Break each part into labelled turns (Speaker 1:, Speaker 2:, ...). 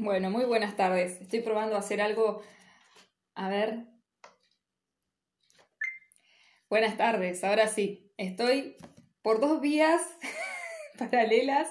Speaker 1: Bueno, muy buenas tardes. Estoy probando a hacer algo. A ver. Buenas tardes, ahora sí. Estoy por dos vías paralelas.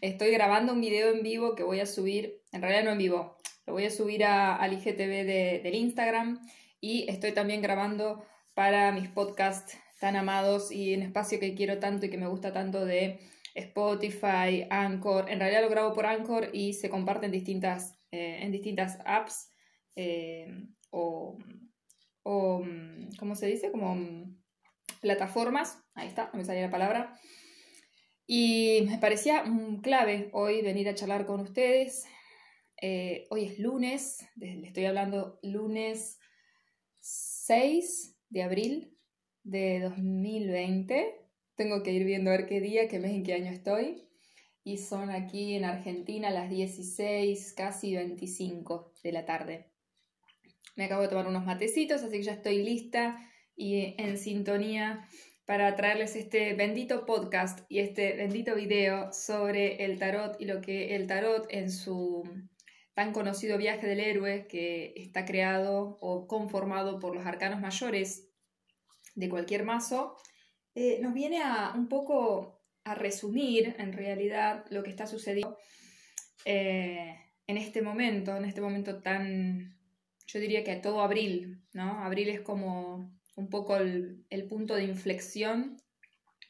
Speaker 1: Estoy grabando un video en vivo que voy a subir, en realidad no en vivo, lo voy a subir a, al IGTV de, del Instagram y estoy también grabando para mis podcasts tan amados y en espacio que quiero tanto y que me gusta tanto de Spotify, Anchor. En realidad lo grabo por Anchor y se comparte en distintas, eh, en distintas apps eh, o, o, ¿cómo se dice? Como plataformas. Ahí está, no me salía la palabra. Y me parecía clave hoy venir a charlar con ustedes. Eh, hoy es lunes, le estoy hablando lunes 6 de abril de 2020 tengo que ir viendo a ver qué día, qué mes, en qué año estoy. Y son aquí en Argentina las 16, casi 25 de la tarde. Me acabo de tomar unos matecitos, así que ya estoy lista y en sintonía para traerles este bendito podcast y este bendito video sobre el tarot y lo que el tarot en su tan conocido viaje del héroe que está creado o conformado por los arcanos mayores de cualquier mazo eh, nos viene a un poco a resumir en realidad lo que está sucediendo eh, en este momento, en este momento tan, yo diría que todo abril, ¿no? Abril es como un poco el, punto de inflexión.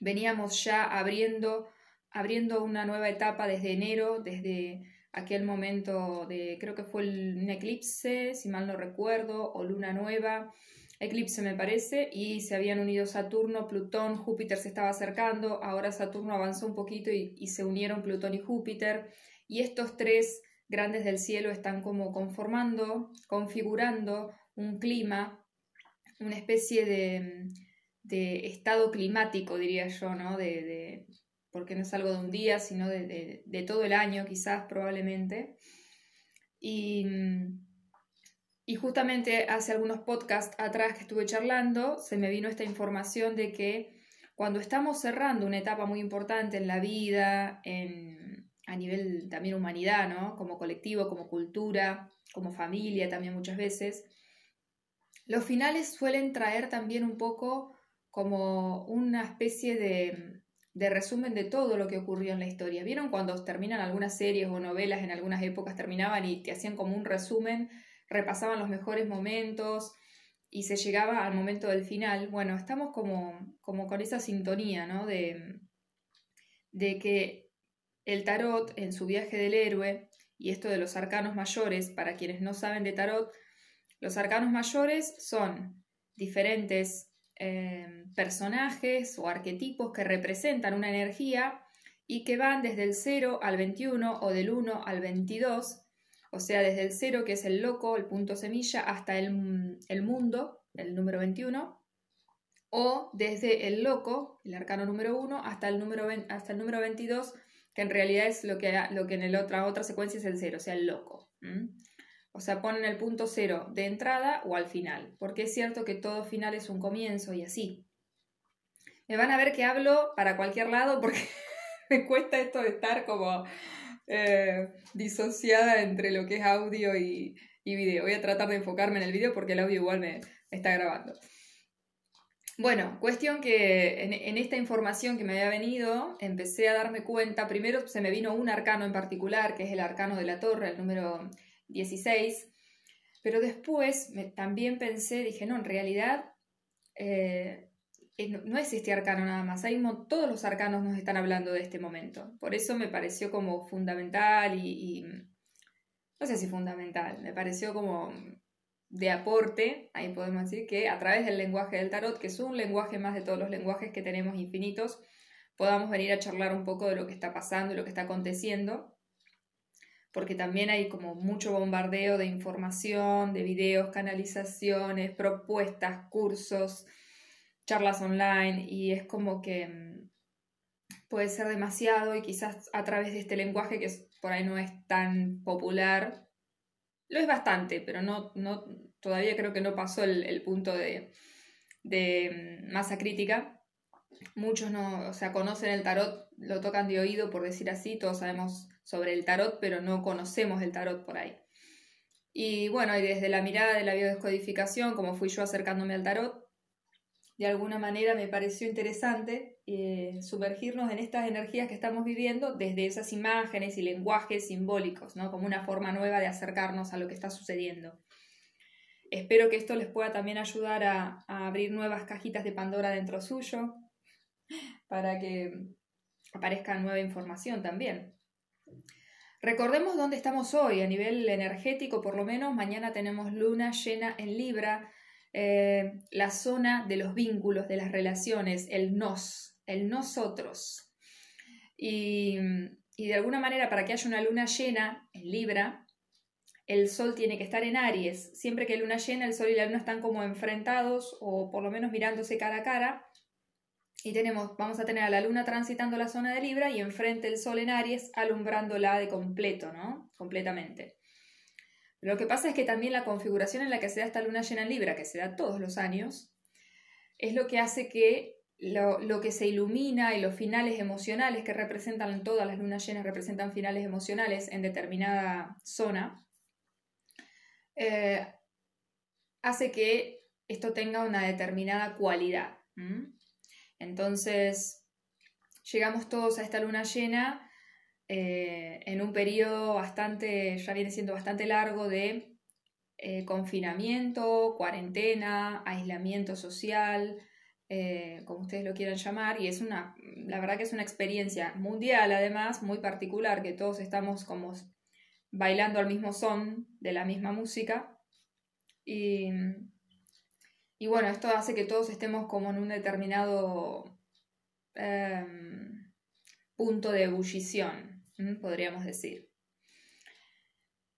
Speaker 1: Veníamos ya abriendo, abriendo una nueva etapa desde enero, desde aquel momento de, creo que fue un eclipse, si mal no recuerdo, o luna nueva, eclipse me parece, y se habían unido Saturno, Plutón, Júpiter se estaba acercando, ahora Saturno avanzó un poquito y, se unieron Plutón y Júpiter, y estos tres grandes del cielo están como conformando, configurando un clima, una especie de, de estado climático, diría yo, ¿no? De, de, porque no es algo de un día, sino de, de todo el año, quizás, probablemente. Y y justamente hace algunos podcasts atrás que estuve charlando, se me vino esta información de que cuando estamos cerrando una etapa muy importante en la vida, en, a nivel también humanidad, ¿no? Como colectivo, como cultura, como familia también muchas veces, los finales suelen traer también un poco como una especie de, de resumen de todo lo que ocurrió en la historia. ¿Vieron cuando terminan algunas series o novelas en algunas épocas terminaban y te hacían como un resumen repasaban los mejores momentos y se llegaba al momento del final. Bueno, estamos como, como con esa sintonía, ¿no? De, de que el tarot en su viaje del héroe y esto de los arcanos mayores, para quienes no saben de tarot, los arcanos mayores son diferentes eh, personajes o arquetipos que representan una energía y que van desde el 0 al 21 o del 1 al 22 o sea, desde el cero, que es el loco, el punto semilla, hasta el, mundo, el número 21, o desde el loco, el arcano número 1, hasta el número, hasta el número 22, que en realidad es lo que, lo que en la otra, otra secuencia es el cero, o sea, el loco. O sea, ponen el punto cero de entrada o al final, porque es cierto que todo final es un comienzo y así. Me van a ver que hablo para cualquier lado porque me cuesta esto de estar como eh, disociada entre lo que es audio y, y, video. Voy a tratar de enfocarme en el video porque el audio igual me, está grabando. Bueno, cuestión que en, esta información que me había venido, empecé a darme cuenta, primero se me vino un arcano en particular, que es el arcano de la torre, el número 16, pero después también pensé, dije, no, en realidad eh, no es este arcano nada más, hay todos los arcanos nos están hablando de este momento. Por eso me pareció como fundamental y, no sé si fundamental, me pareció como de aporte, ahí podemos decir que a través del lenguaje del tarot, que es un lenguaje más de todos los lenguajes que tenemos infinitos, podamos venir a charlar un poco de lo que está pasando y lo que está aconteciendo, porque también hay como mucho bombardeo de información, de videos, canalizaciones, propuestas, cursos, charlas online y es como que mm, puede ser demasiado y quizás a través de este lenguaje que por ahí no es tan popular, lo es bastante, pero no, no, todavía creo que no pasó el, punto de, de, mm, masa crítica. Muchos no, o sea, conocen el tarot, lo tocan de oído, por decir así, todos sabemos sobre el tarot, pero no conocemos el tarot por ahí. Y bueno, y desde la mirada de la biodescodificación, como fui yo acercándome al tarot, de alguna manera me pareció interesante eh, sumergirnos en estas energías que estamos viviendo desde esas imágenes y lenguajes simbólicos, ¿no? como una forma nueva de acercarnos a lo que está sucediendo. Espero que esto les pueda también ayudar a, a abrir nuevas cajitas de Pandora dentro suyo, para que aparezca nueva información también. Recordemos dónde estamos hoy, a nivel energético por lo menos, mañana tenemos luna llena en Libra, eh, la zona de los vínculos, de las relaciones, el nos, el nosotros. Y, y de alguna manera, para que haya una luna llena en Libra, el Sol tiene que estar en Aries. Siempre que luna llena, el Sol y la Luna están como enfrentados o por lo menos mirándose cara a cara. Y tenemos, vamos a tener a la luna transitando la zona de Libra y enfrente el sol en Aries alumbrándola de completo, ¿no? Completamente. Lo que pasa es que también la configuración en la que se da esta luna llena en Libra, que se da todos los años, es lo que hace que lo, que se ilumina y los finales emocionales que representan, todas las lunas llenas representan finales emocionales en determinada zona, eh, hace que esto tenga una determinada cualidad. Entonces, llegamos todos a esta luna llena eh, en un periodo bastante, ya viene siendo bastante largo de eh, confinamiento, cuarentena, aislamiento social, eh, como ustedes lo quieran llamar, y es una, la verdad que es una experiencia mundial además, muy particular, que todos estamos como bailando al mismo son de la misma música. Y, y bueno, esto hace que todos estemos como en un determinado em, punto de ebullición, podríamos decir.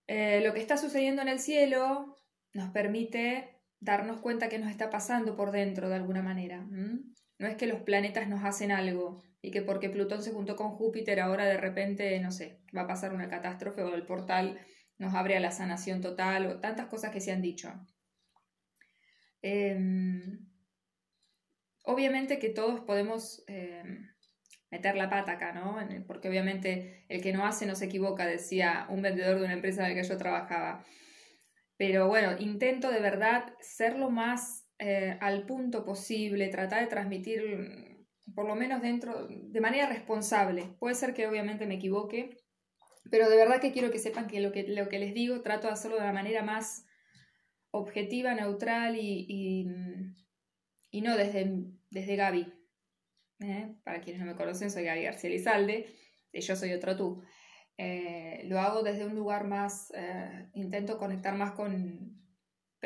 Speaker 1: Eh, lo que está sucediendo en el cielo nos permite darnos cuenta que nos está pasando por dentro de alguna manera. No es que los planetas nos hacen algo y que porque Plutón se juntó con Júpiter ahora de repente, no sé, va a pasar una catástrofe o el portal nos abre a la sanación total o tantas cosas que se han dicho. Em, obviamente que todos podemos em, meter la pata ¿no? Porque obviamente el que no hace no se equivoca, decía un vendedor de una empresa en la que yo trabajaba. Pero bueno, intento de verdad ser lo más eh, al punto posible, tratar de transmitir, por lo menos dentro, de manera responsable. Puede ser que obviamente me equivoque, pero de verdad que quiero que sepan que lo que, les digo trato de hacerlo de la manera más objetiva, neutral y, y, no desde, desde Gaby. ¿Eh? Para quienes no me conocen, soy Gaby García Lizalde, y yo soy otro tú. Eh, lo hago desde un lugar más, eh, intento conectar más con,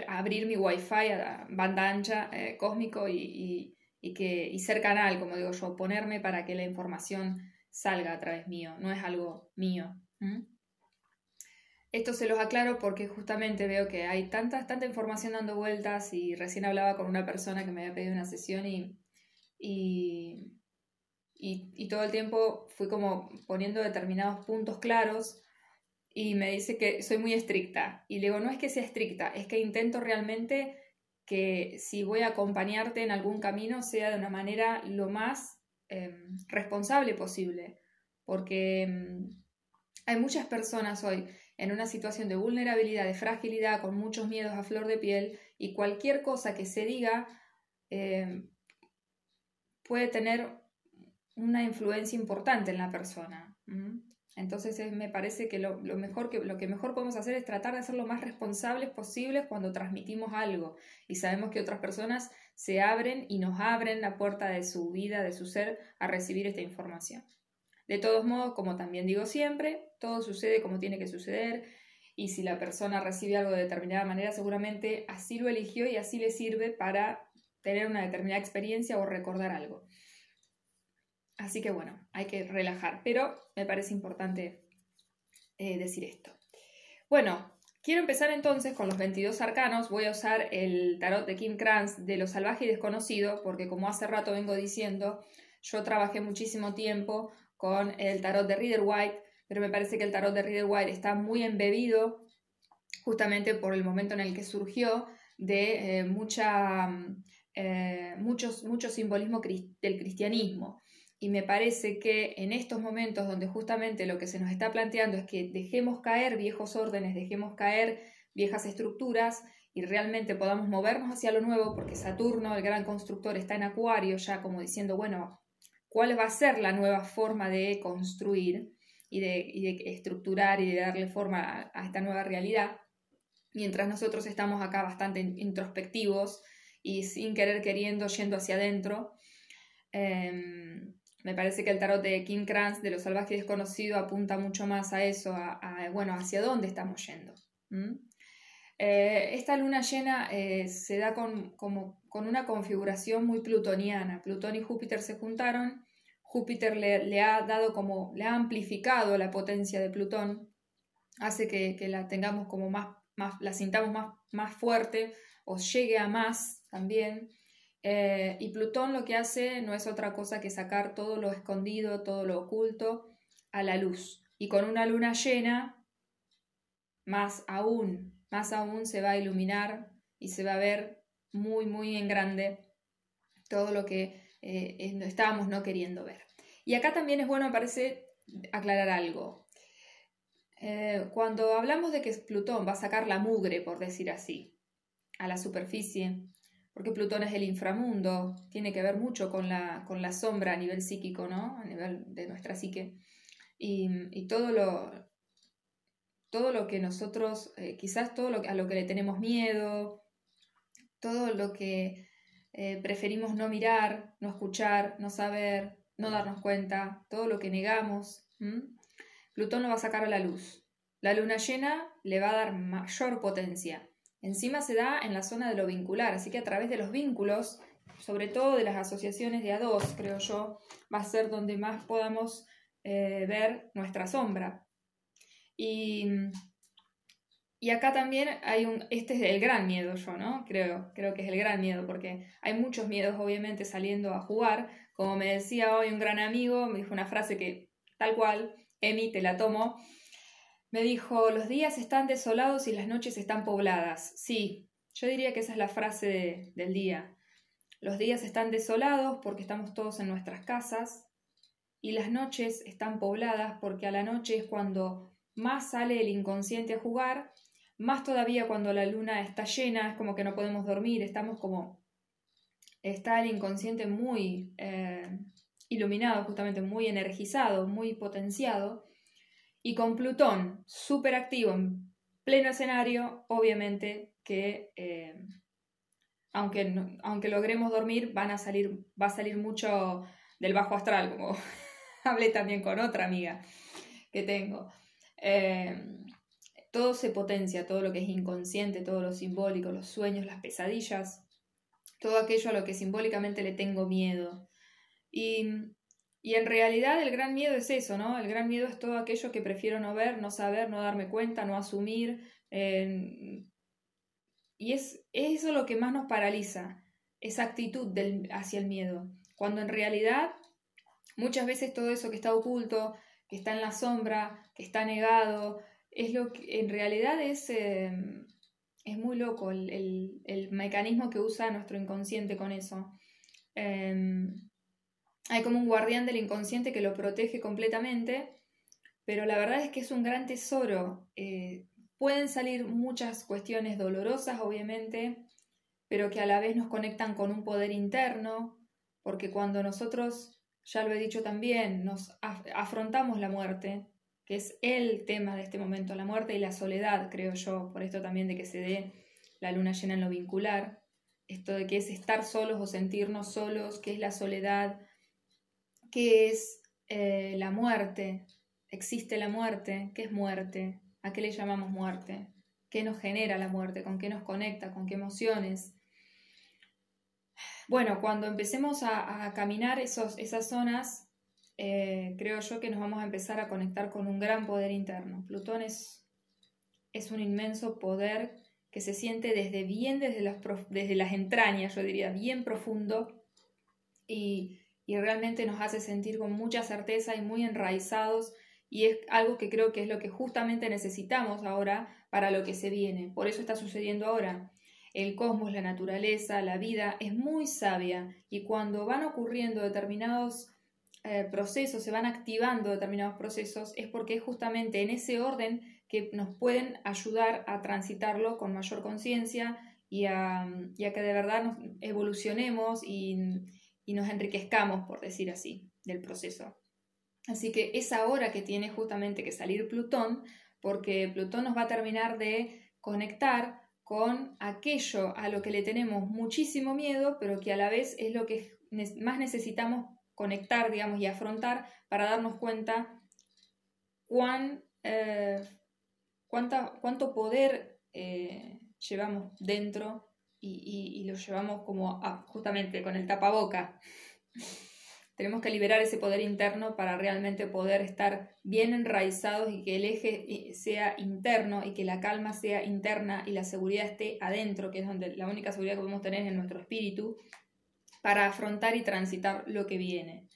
Speaker 1: abrir mi wifi a banda ancha cósmico y, y, que, y ser canal, como digo yo, ponerme para que la información salga a través mío, no es algo mío. Esto se los aclaro porque justamente veo que hay tanta, tanta información dando vueltas y recién hablaba con una persona que me había pedido una sesión y, y, y, todo el tiempo fui como poniendo determinados puntos claros y me dice que soy muy estricta. Y le digo, no es que sea estricta, es que intento realmente que si voy a acompañarte en algún camino sea de una manera lo más em, responsable posible. Porque em, hay muchas personas hoy en una situación de vulnerabilidad, de fragilidad, con muchos miedos a flor de piel y cualquier cosa que se diga eh, puede tener una influencia importante en la persona. Entonces me parece que lo, mejor que lo que mejor podemos hacer es tratar de ser lo más responsables posibles cuando transmitimos algo y sabemos que otras personas se abren y nos abren la puerta de su vida, de su ser, a recibir esta información. De todos modos, como también digo siempre, todo sucede como tiene que suceder y si la persona recibe algo de determinada manera, seguramente así lo eligió y así le sirve para tener una determinada experiencia o recordar algo. Así que bueno, hay que relajar, pero me parece importante eh, decir esto. Bueno, quiero empezar entonces con los 22 arcanos. Voy a usar el tarot de Kim Kranz de lo salvaje y desconocido, porque como hace rato vengo diciendo, yo trabajé muchísimo tiempo con el tarot de Reader White, pero me parece que el tarot de Reader White está muy embebido justamente por el momento en el que surgió de eh, mucha, eh, muchos, mucho simbolismo del cristianismo. y me parece que en estos momentos donde justamente lo que se nos está planteando es que dejemos caer viejos órdenes, dejemos caer viejas estructuras y realmente podamos movernos hacia lo nuevo, porque Saturno, el gran constructor, está en Acuario ya como diciendo, bueno, ¿cuál va a ser la nueva forma de construir y de, estructurar y de darle forma a, esta nueva realidad? Mientras nosotros estamos acá bastante introspectivos y sin querer queriendo, yendo hacia adentro. Em, me parece que el tarot de Kim Kranz, de lo salvaje desconocido, apunta mucho más a eso, a, bueno, hacia dónde estamos yendo. Eh, esta luna llena eh, se da con, como, con una configuración muy plutoniana. Plutón y Júpiter se juntaron. Júpiter le, ha dado como, le ha amplificado la potencia de Plutón, hace que, la tengamos como más, más, la sintamos más, más fuerte o llegue a más también. Eh, y Plutón lo que hace no es otra cosa que sacar todo lo escondido, todo lo oculto a la luz. Y con una luna llena, más aún, más aún se va a iluminar y se va a ver muy, muy en grande todo lo que eh, estábamos no queriendo ver. Y acá también es bueno, me parece, aclarar algo. Eh, cuando hablamos de que Plutón va a sacar la mugre, por decir así, a la superficie, porque Plutón es el inframundo, tiene que ver mucho con la, con la sombra a nivel psíquico, ¿no? A nivel de nuestra psique. Y, todo, lo, todo lo que nosotros, eh, quizás todo lo, a lo que le tenemos miedo, todo lo que eh, preferimos no mirar, no escuchar, no saber, no darnos cuenta, todo lo que negamos, Plutón lo va a sacar a la luz. La luna llena le va a dar mayor potencia. Encima se da en la zona de lo vincular, así que a través de los vínculos, sobre todo de las asociaciones de a dos, creo yo, va a ser donde más podamos eh, ver nuestra sombra. Y, y acá también hay un, este es el gran miedo yo, ¿no? Creo, creo que es el gran miedo, porque hay muchos miedos obviamente saliendo a jugar. Como me decía hoy un gran amigo, me dijo una frase que tal cual, Emi, te la tomo, me dijo, los días están desolados y las noches están pobladas. Sí, yo diría que esa es la frase del día. Los días están desolados porque estamos todos en nuestras casas y las noches están pobladas porque a la noche es cuando más sale el inconsciente a jugar, más todavía cuando la luna está llena, es como que no podemos dormir, estamos como... Está el inconsciente muy eh, iluminado, justamente muy energizado, muy potenciado y con Plutón súper activo en pleno escenario, obviamente que eh, aunque, aunque logremos dormir, van a salir, va a salir mucho del bajo astral, como hablé también con otra amiga que tengo. Eh, todo se potencia, todo lo que es inconsciente, todo lo simbólico, los sueños, las pesadillas, todo aquello a lo que simbólicamente le tengo miedo. Y y en realidad el gran miedo es eso, ¿no? El gran miedo es todo aquello que prefiero no ver, no saber, no darme cuenta, no asumir. y es, eso lo que más nos paraliza, esa actitud hacia el miedo. Cuando en realidad muchas veces todo eso que está oculto, que está en la sombra, que está negado, es lo que en realidad es, em, es muy loco el, el, mecanismo que usa nuestro inconsciente con eso. Em, hay como un guardián del inconsciente que lo protege completamente, pero la verdad es que es un gran tesoro. Eh, pueden salir muchas cuestiones dolorosas, obviamente, pero que a la vez nos conectan con un poder interno, porque cuando nosotros, ya lo he dicho también, nos afrontamos la muerte, que es el tema de este momento, la muerte y la soledad, creo yo, por esto también de que se dé la luna llena en lo vincular, esto de que es estar solos o sentirnos solos, que es la soledad, ¿Qué es eh, la muerte? ¿Existe la muerte? ¿Qué es muerte? ¿A qué le llamamos muerte? ¿Qué nos genera la muerte? ¿Con qué nos conecta? ¿Con qué emociones? Bueno, cuando empecemos a, caminar esos, esas zonas, eh, creo yo que nos vamos a empezar a conectar con un gran poder interno. Plutón es, es un inmenso poder que se siente desde bien, desde las, desde las entrañas, yo diría, bien profundo, y y realmente nos hace sentir con mucha certeza y muy enraizados y es algo que creo que es lo que justamente necesitamos ahora para lo que se viene. Por eso está sucediendo ahora. El cosmos, la naturaleza, la vida es muy sabia y cuando van ocurriendo determinados eh, procesos, se van activando determinados procesos, es porque es justamente en ese orden que nos pueden ayudar a transitarlo con mayor conciencia y a, que de verdad nos evolucionemos y, y nos enriquezcamos, por decir así, del proceso. Así que es ahora que tiene justamente que salir Plutón, porque Plutón nos va a terminar de conectar con aquello a lo que le tenemos muchísimo miedo, pero que a la vez es lo que más necesitamos conectar, digamos, y afrontar para darnos cuenta eh, cuánto poder eh, llevamos dentro y, lo llevamos como justamente con el tapaboca. Tenemos que liberar ese poder interno para realmente poder estar bien enraizados y que el eje sea interno y que la calma sea interna y la seguridad esté adentro, que es donde la única seguridad que podemos tener en nuestro espíritu, para afrontar y transitar lo que viene.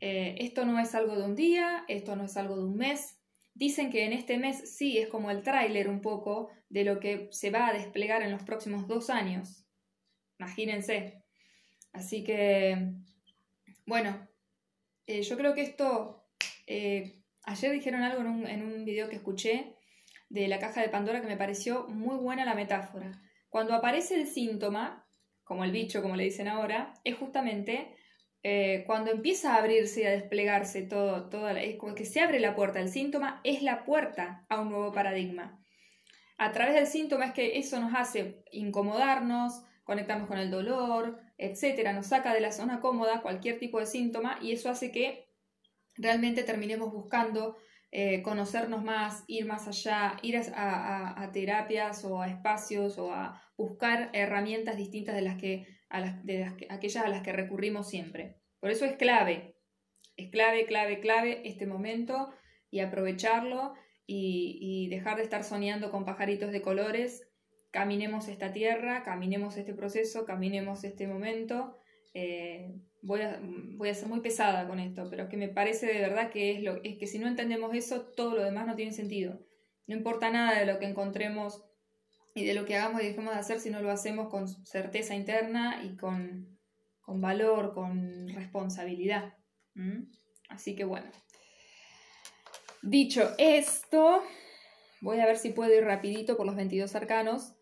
Speaker 1: Eh, esto no es algo de un día, esto no es algo de un mes. Dicen que en este mes sí es como el tráiler un poco de lo que se va a desplegar en los próximos dos años. Imagínense. Así que, bueno, eh, yo creo que esto, eh, ayer dijeron algo en un, en un video que escuché de la caja de Pandora que me pareció muy buena la metáfora. Cuando aparece el síntoma, como el bicho, como le dicen ahora, es justamente eh, cuando empieza a abrirse y a desplegarse todo, es como que se abre la puerta. El síntoma es la puerta a un nuevo paradigma. A través del síntoma es que eso nos hace incomodarnos, conectarnos con el dolor, etcétera, nos saca de la zona cómoda cualquier tipo de síntoma y eso hace que realmente terminemos buscando eh, conocernos más, ir más allá, ir a, terapias o a espacios o a buscar herramientas distintas de las que, a las, de aquellas a las que recurrimos siempre. Por eso es clave, es clave, clave, clave este momento y aprovecharlo y, y dejar de estar soñando con pajaritos de colores. Caminemos esta tierra, caminemos este proceso, caminemos este momento. Eh, voy a, voy a ser muy pesada con esto, pero es que me parece de verdad que es, lo, es que si no entendemos eso, todo lo demás no tiene sentido. No importa nada de lo que encontremos y de lo que hagamos y dejemos de hacer si no lo hacemos con certeza interna y con, con valor, con responsabilidad. Así que bueno. Dicho esto, voy a ver si puedo ir rapidito por los 22 arcanos.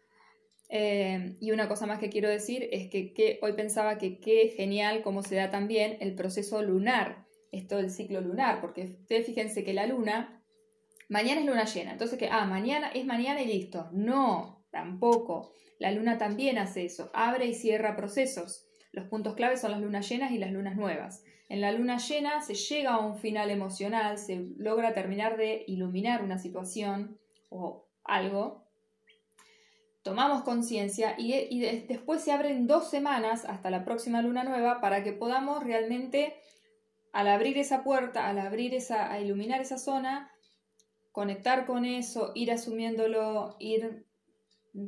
Speaker 1: Eh, y una cosa más que quiero decir es que, hoy pensaba que qué genial cómo se da también el proceso lunar, esto del ciclo lunar, porque ustedes fíjense que la luna, mañana es luna llena, entonces que, ah, mañana es mañana y listo. No, tampoco. La luna también hace eso, abre y cierra procesos. Los puntos claves son las lunas llenas y las lunas nuevas. En la luna llena se llega a un final emocional, se logra terminar de iluminar una situación o algo, tomamos conciencia y, después se abren dos semanas hasta la próxima luna nueva para que podamos realmente, al abrir esa puerta, al abrir esa, a iluminar esa zona, conectar con eso, ir asumiéndolo, ir,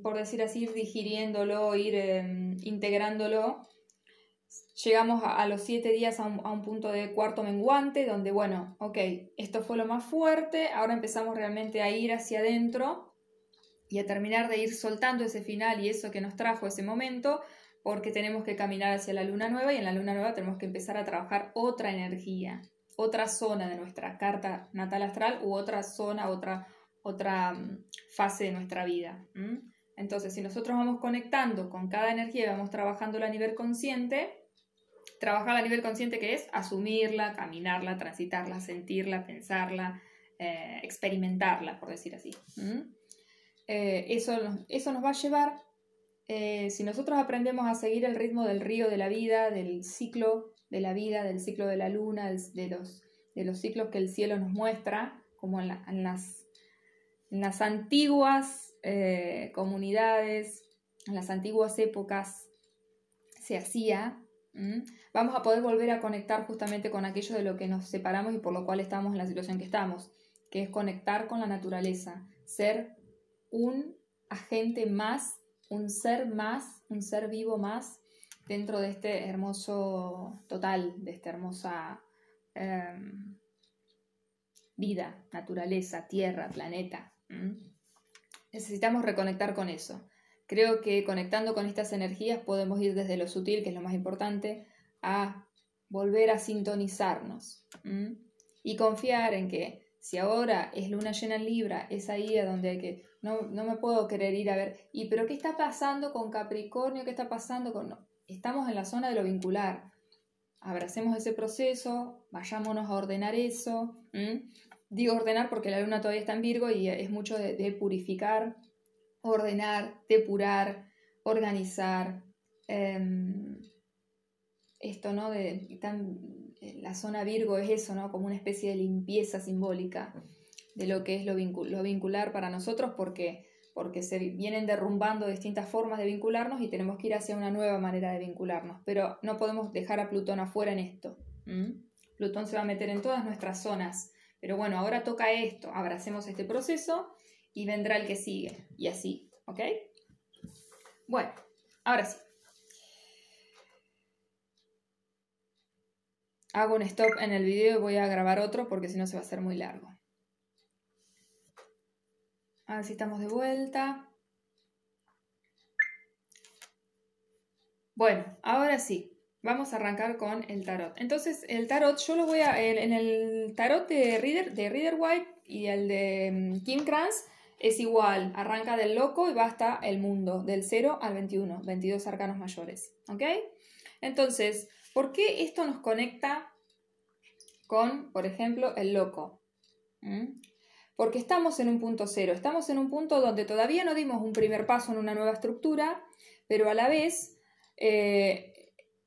Speaker 1: por decir así, ir digiriéndolo, ir em, integrándolo. Llegamos a, los siete días a un, punto de cuarto menguante, donde, bueno, ok, esto fue lo más fuerte, ahora empezamos realmente a ir hacia adentro y a terminar de ir soltando ese final y eso que nos trajo ese momento, porque tenemos que caminar hacia la luna nueva y en la luna nueva tenemos que empezar a trabajar otra energía, otra zona de nuestra carta natal astral u otra zona, otra, otra mm, fase de nuestra vida. Entonces, si nosotros vamos conectando con cada energía y vamos trabajándola a nivel consciente, trabajar a nivel consciente que es asumirla, caminarla, transitarla, sentirla, pensarla, eh, experimentarla, por decir así. Eh, eso, eso nos va a llevar, eh, si nosotros aprendemos a seguir el ritmo del río de la vida, del ciclo de la vida, del ciclo de la luna, de los, de los ciclos que el cielo nos muestra, como las, en las, antiguas eh, comunidades, en las antiguas épocas se hacía, vamos a poder volver a conectar justamente con aquello de lo que nos separamos y por lo cual estamos en la situación que estamos, que es conectar con la naturaleza, ser un agente más, un ser más, un ser vivo más dentro de este hermoso total, de esta hermosa em, vida, naturaleza, tierra, planeta. Necesitamos reconectar con eso. Creo que conectando con estas energías podemos ir desde lo sutil, que es lo más importante, a volver a sintonizarnos y confiar en que si ahora es luna llena en Libra, es ahí a donde hay que, no, no me puedo querer ir a ver, ¿y pero qué está pasando con Capricornio? ¿Qué está pasando con... No, estamos en la zona de lo vincular. Abracemos ese proceso, vayámonos a ordenar eso. Digo ordenar porque la luna todavía está en Virgo y es mucho de, purificar, ordenar, depurar, organizar. Em, esto, ¿no? De, la zona Virgo es eso, ¿no? Como una especie de limpieza simbólica de lo que es lo, lo vincular para nosotros porque porque se vienen derrumbando distintas formas de vincularnos y tenemos que ir hacia una nueva manera de vincularnos. Pero no podemos dejar a Plutón afuera en esto. Plutón se va a meter en todas nuestras zonas. Pero bueno, ahora toca esto, abracemos este proceso y vendrá el que sigue. Y así, ¿ok? Bueno, ahora sí. Hago un stop en el video y voy a grabar otro porque si no se va a hacer muy largo. A ver si estamos de vuelta. Bueno, ahora sí, vamos a arrancar con el tarot. Entonces, el tarot, yo lo voy a. En el tarot de Reader, de White y el de mm, Kim Kranz es igual. Arranca del loco y va hasta el mundo, del 0 al 21, 22 arcanos mayores. ¿Ok? Entonces, ¿por qué esto nos conecta con, por ejemplo, el loco? ¿Mm? porque estamos en un punto cero, estamos en un punto donde todavía no dimos un primer paso en una nueva estructura, pero a la vez eh,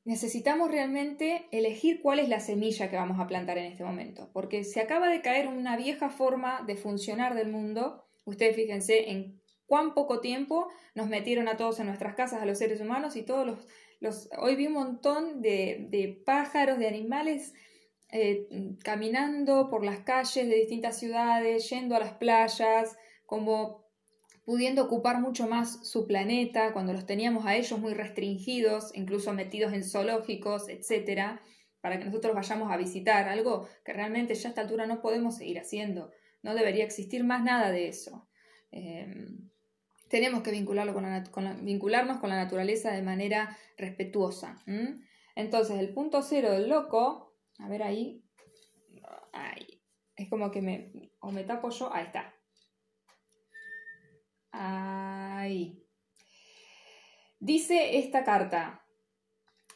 Speaker 1: necesitamos realmente elegir cuál es la semilla que vamos a plantar en este momento, porque se acaba de caer una vieja forma de funcionar del mundo, ustedes fíjense en cuán poco tiempo nos metieron a todos en nuestras casas, a los seres humanos y todos los... hoy vi un montón de, de pájaros, de animales eh, caminando por las calles de distintas ciudades, yendo a las playas, como pudiendo ocupar mucho más su planeta, cuando los teníamos a ellos muy restringidos, incluso metidos en zoológicos, etcétera, para que nosotros vayamos a visitar, algo que realmente ya a esta altura no podemos seguir haciendo. No debería existir más nada de eso. Em, tenemos que vincularlo con vincularnos con la naturaleza de manera respetuosa. Entonces, el punto cero del loco a ver ahí. Ahí. Es como que me. O me tapo yo. Ahí está. Ahí. Dice esta carta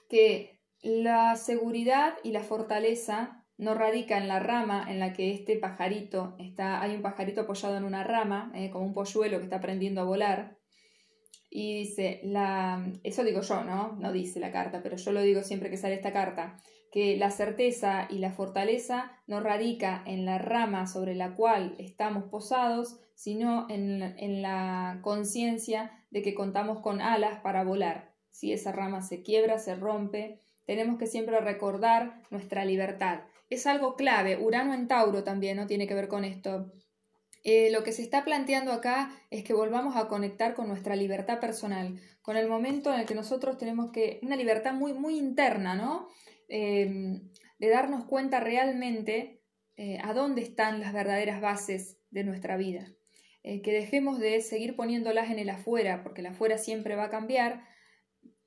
Speaker 1: que la seguridad y la fortaleza no radica en la rama en la que este pajarito está. Hay un pajarito apoyado en una rama, eh, como un polluelo que está aprendiendo a volar. Y dice, la, eso digo yo, ¿no? No dice la carta, pero yo lo digo siempre que sale esta carta que la certeza y la fortaleza no radica en la rama sobre la cual estamos posados, sino en, la conciencia de que contamos con alas para volar. Si esa rama se quiebra, se rompe, tenemos que siempre recordar nuestra libertad. Es algo clave. Urano en Tauro también no tiene que ver con esto. Eh, lo que se está planteando acá es que volvamos a conectar con nuestra libertad personal, con el momento en el que nosotros tenemos que, una libertad muy, muy interna, ¿no? Em, de darnos cuenta realmente eh, a dónde están las verdaderas bases de nuestra vida. Eh, que dejemos de seguir poniéndolas en el afuera, porque el afuera siempre va a cambiar,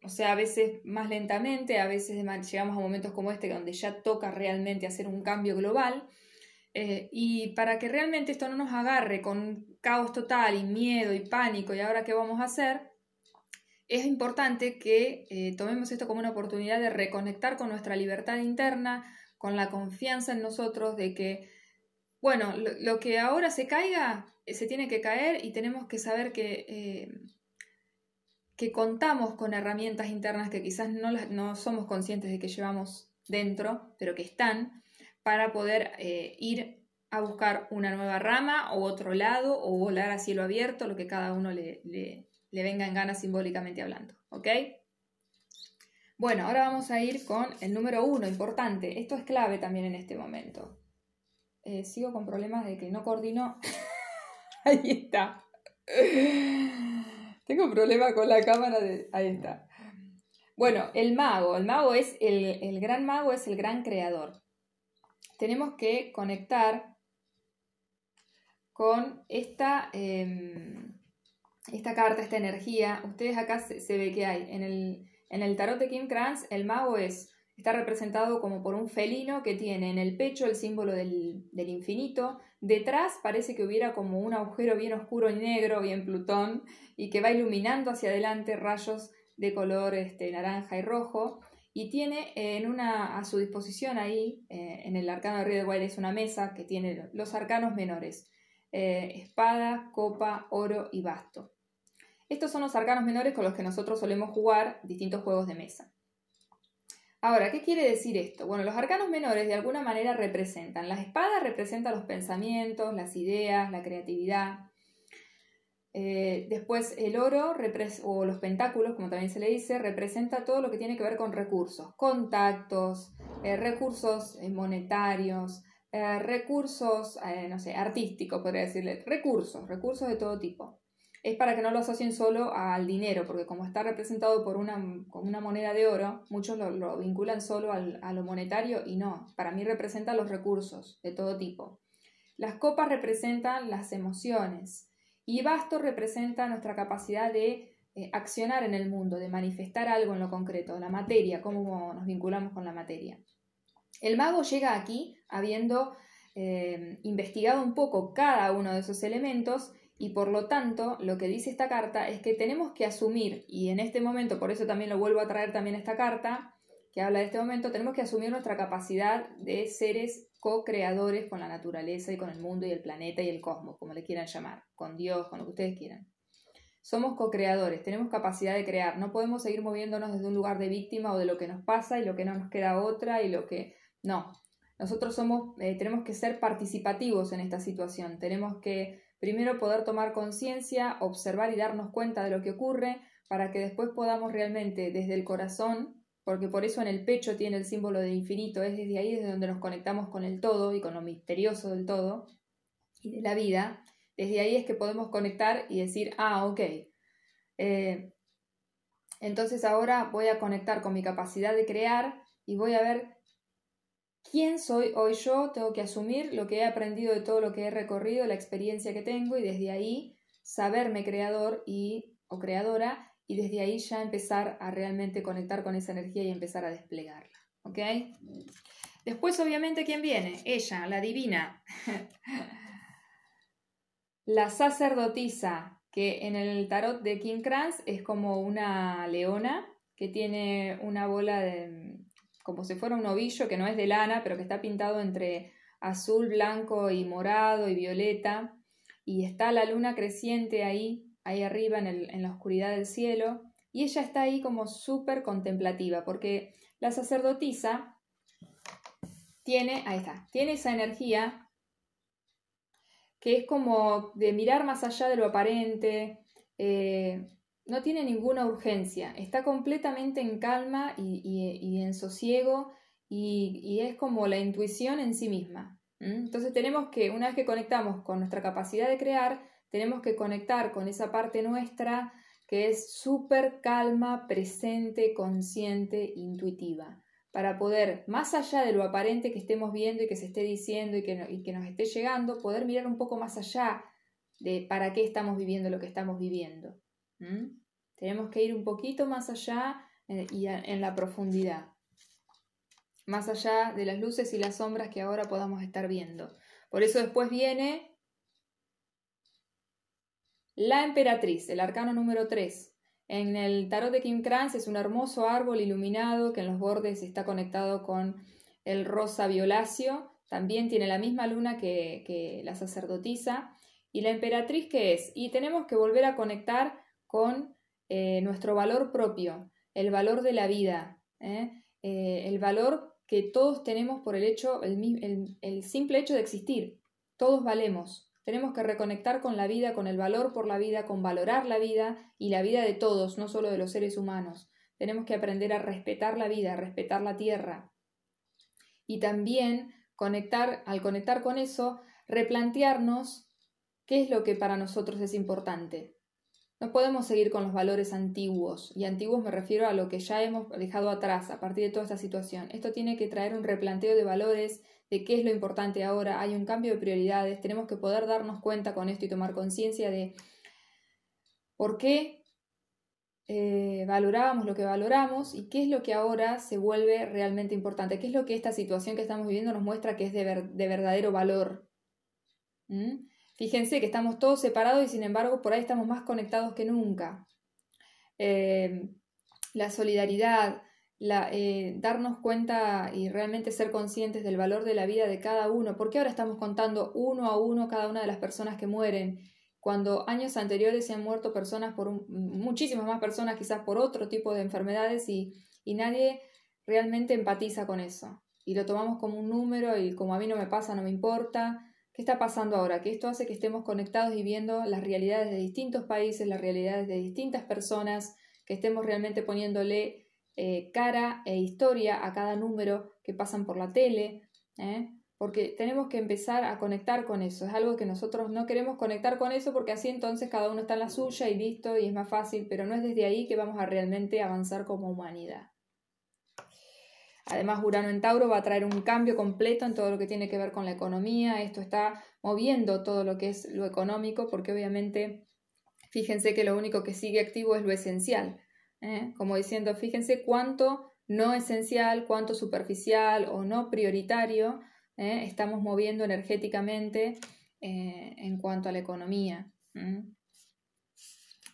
Speaker 1: o sea, a veces más lentamente, a veces llegamos a momentos como este donde ya toca realmente hacer un cambio global. Eh, y para que realmente esto no nos agarre con caos total y miedo y pánico y ahora qué vamos a hacer, es importante que eh, tomemos esto como una oportunidad de reconectar con nuestra libertad interna, con la confianza en nosotros de que, bueno, lo, que ahora se caiga, eh, se tiene que caer y tenemos que saber que, eh, que contamos con herramientas internas que quizás no, no somos conscientes de que llevamos dentro, pero que están, para poder ir a buscar una nueva rama o otro lado o volar a cielo abierto, lo que cada uno le venga en gana simbólicamente hablando. ¿Ok? Bueno, ahora vamos a ir con el número uno, importante. Esto es clave también en este momento. Eh, sigo con problemas de que no coordino. Ahí está. Tengo problema con la cámara de... Ahí está. Bueno, el mago. El mago es el, el gran mago, es el gran creador. Tenemos que conectar con esta... Em, esta carta, esta energía, ustedes acá se, ve que hay. En el, en el tarot de Kim Kranz, el mago es está representado como por un felino que tiene en el pecho el símbolo del, infinito, detrás parece que hubiera como un agujero bien oscuro y negro, bien Plutón, y que va iluminando hacia adelante rayos de color este, naranja y rojo, y tiene en una, a su disposición ahí, eh, en el arcano de Rider es una mesa que tiene los arcanos menores, eh, espada, copa, oro y basto. Estos son los arcanos menores con los que nosotros solemos jugar distintos juegos de mesa. Ahora, ¿qué quiere decir esto? Bueno, los arcanos menores de alguna manera representan. La espada representa los pensamientos, las ideas, la creatividad. Eh, después el oro o los pentáculos, como también se le dice, representa todo lo que tiene que ver con recursos, contactos, eh, recursos eh, recursos, no sé, artísticos, podría decirle, recursos, recursos de todo tipo es para que no lo asocien solo al dinero, porque como está representado por una, con una moneda de oro, muchos lo, vinculan solo a lo monetario y no, para mí representa los recursos de todo tipo. Las copas representan las emociones y basto representa nuestra capacidad de eh, accionar en el mundo, de manifestar algo en lo concreto, la materia, cómo nos vinculamos con la materia. El mago llega aquí habiendo eh, investigado un poco cada uno de esos elementos y por lo tanto lo que dice esta carta es que tenemos que asumir, y en este momento, por eso también lo vuelvo a traer también esta carta, que habla de este momento, tenemos que asumir nuestra capacidad de seres co-creadores con la naturaleza y con el mundo y el planeta y el cosmos, como le quieran llamar, con Dios, con lo que ustedes quieran. Somos co-creadores, tenemos capacidad de crear, no podemos seguir moviéndonos desde un lugar de víctima o de lo que nos pasa y lo que no nos queda otra y lo que... No, nosotros somos, eh, tenemos que ser participativos en esta situación, tenemos que Primero poder tomar conciencia, observar y darnos cuenta de lo que ocurre para que después podamos realmente desde el corazón, porque por eso en el pecho tiene el símbolo de infinito, es desde ahí desde donde nos conectamos con el todo y con lo misterioso del todo y de la vida, desde ahí es que podemos conectar y decir, ah, ok. Eh, entonces ahora voy a conectar con mi capacidad de crear y voy a ver quién soy hoy yo, tengo que asumir lo que he aprendido de todo lo que he recorrido, la experiencia que tengo y desde ahí saberme creador y o creadora y desde ahí ya empezar a realmente conectar con esa energía y empezar a desplegarla. ¿Ok? Después, obviamente, ¿quién viene? Ella, la divina. la sacerdotisa, que en el tarot de King Kranz es como una leona que tiene una bola de, como si fuera un ovillo que no es de lana, pero que está pintado entre azul, blanco y morado y violeta, y está la luna creciente ahí, ahí arriba en, en la oscuridad del cielo, y ella está ahí como súper contemplativa, porque la sacerdotisa tiene, ahí está, tiene esa energía que es como de mirar más allá de lo aparente, eh, no tiene ninguna urgencia, está completamente en calma y, en sosiego y, es como la intuición en sí misma. Entonces tenemos que, una vez que conectamos con nuestra capacidad de crear, tenemos que conectar con esa parte nuestra que es súper calma, presente, consciente, intuitiva, para poder, más allá de lo aparente que estemos viendo y que se esté diciendo y que, y que nos esté llegando, poder mirar un poco más allá de para qué estamos viviendo lo que estamos viviendo. ¿Mm? Tenemos que ir un poquito más allá eh, y en la profundidad, más allá de las luces y las sombras que ahora podamos estar viendo. Por eso después viene la emperatriz, el arcano número 3. En el tarot de Kim Kranz es un hermoso árbol iluminado que en los bordes está conectado con el rosa violáceo. También tiene la misma luna que, que la sacerdotisa. ¿Y la emperatriz qué es? Y tenemos que volver a conectar con eh, nuestro valor propio, el valor de la vida, ¿eh? Eh, el valor que todos tenemos por el hecho, el, el simple hecho de existir. Todos valemos. Tenemos que reconectar con la vida, con el valor por la vida, con valorar la vida y la vida de todos, no solo de los seres humanos. Tenemos que aprender a respetar la vida, a respetar la tierra. Y también conectar, al conectar con eso, replantearnos qué es lo que para nosotros es importante. No podemos seguir con los valores antiguos, y antiguos me refiero a lo que ya hemos dejado atrás a partir de toda esta situación. Esto tiene que traer un replanteo de valores, de qué es lo importante ahora, hay un cambio de prioridades, tenemos que poder darnos cuenta con esto y tomar conciencia de por qué eh, valorábamos lo que valoramos y qué es lo que ahora se vuelve realmente importante, qué es lo que esta situación que estamos viviendo nos muestra que es de, verdadero valor. ¿Mm? Fíjense que estamos todos separados y sin embargo por ahí estamos más conectados que nunca. Eh, la solidaridad, eh, darnos cuenta y realmente ser conscientes del valor de la vida de cada uno. porque ahora estamos contando uno a uno cada una de las personas que mueren? Cuando años anteriores se han muerto personas por muchísimas más personas, quizás por otro tipo de enfermedades, y, y nadie realmente empatiza con eso. Y lo tomamos como un número y como a mí no me pasa, no me importa. ¿Qué está pasando ahora? Que esto hace que estemos conectados y viendo las realidades de distintos países, las realidades de distintas personas, que estemos realmente poniéndole eh, cara e historia a cada número que pasan por la tele, ¿eh? porque tenemos que empezar a conectar con eso. Es algo que nosotros no queremos conectar con eso porque así entonces cada uno está en la suya y listo y es más fácil, pero no es desde ahí que vamos a realmente avanzar como humanidad. Además, Urano en Tauro va a traer un cambio completo en todo lo que tiene que ver con la economía. Esto está moviendo todo lo que es lo económico porque obviamente fíjense que lo único que sigue activo es lo esencial. ¿eh? como diciendo, fíjense cuánto no esencial, cuánto superficial o no prioritario ¿eh? estamos moviendo energéticamente eh, en cuanto a la economía.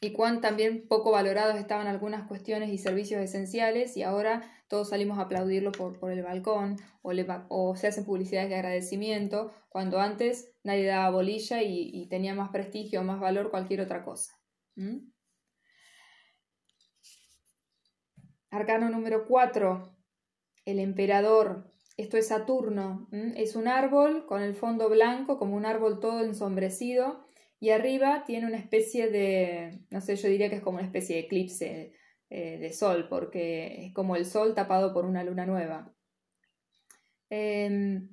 Speaker 1: Y cuán también poco valorados estaban algunas cuestiones y servicios esenciales y ahora todos salimos a aplaudirlo por, el balcón o, se hacen publicidades de agradecimiento cuando antes nadie daba bolilla y, tenía más prestigio o más valor cualquier otra cosa. Arcano número 4, el emperador. Esto es Saturno. Es un árbol con el fondo blanco, como un árbol todo ensombrecido, y arriba tiene una especie de, no sé, yo diría que es como una especie de eclipse eh, de sol, porque es como el sol tapado por una luna nueva. Em,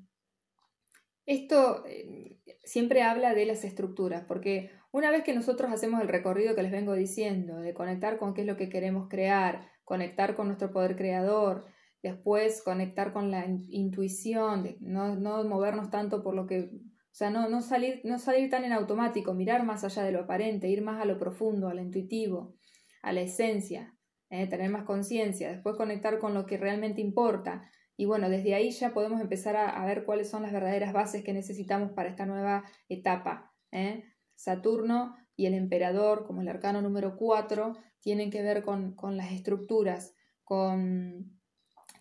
Speaker 1: esto eh, siempre habla de las estructuras, porque una vez que nosotros hacemos el recorrido que les vengo diciendo, de conectar con qué es lo que queremos crear, conectar con nuestro poder creador, después conectar con la intuición, no, no, movernos tanto por lo que, o sea, no, no, salir, no salir tan en automático, mirar más allá de lo aparente, ir más a lo profundo, a lo intuitivo, a la esencia, ¿eh? tener más conciencia, después conectar con lo que realmente importa. Y bueno, desde ahí ya podemos empezar a, ver cuáles son las verdaderas bases que necesitamos para esta nueva etapa. ¿eh? Saturno y el emperador, como el arcano número 4, tienen que ver con, las estructuras, con...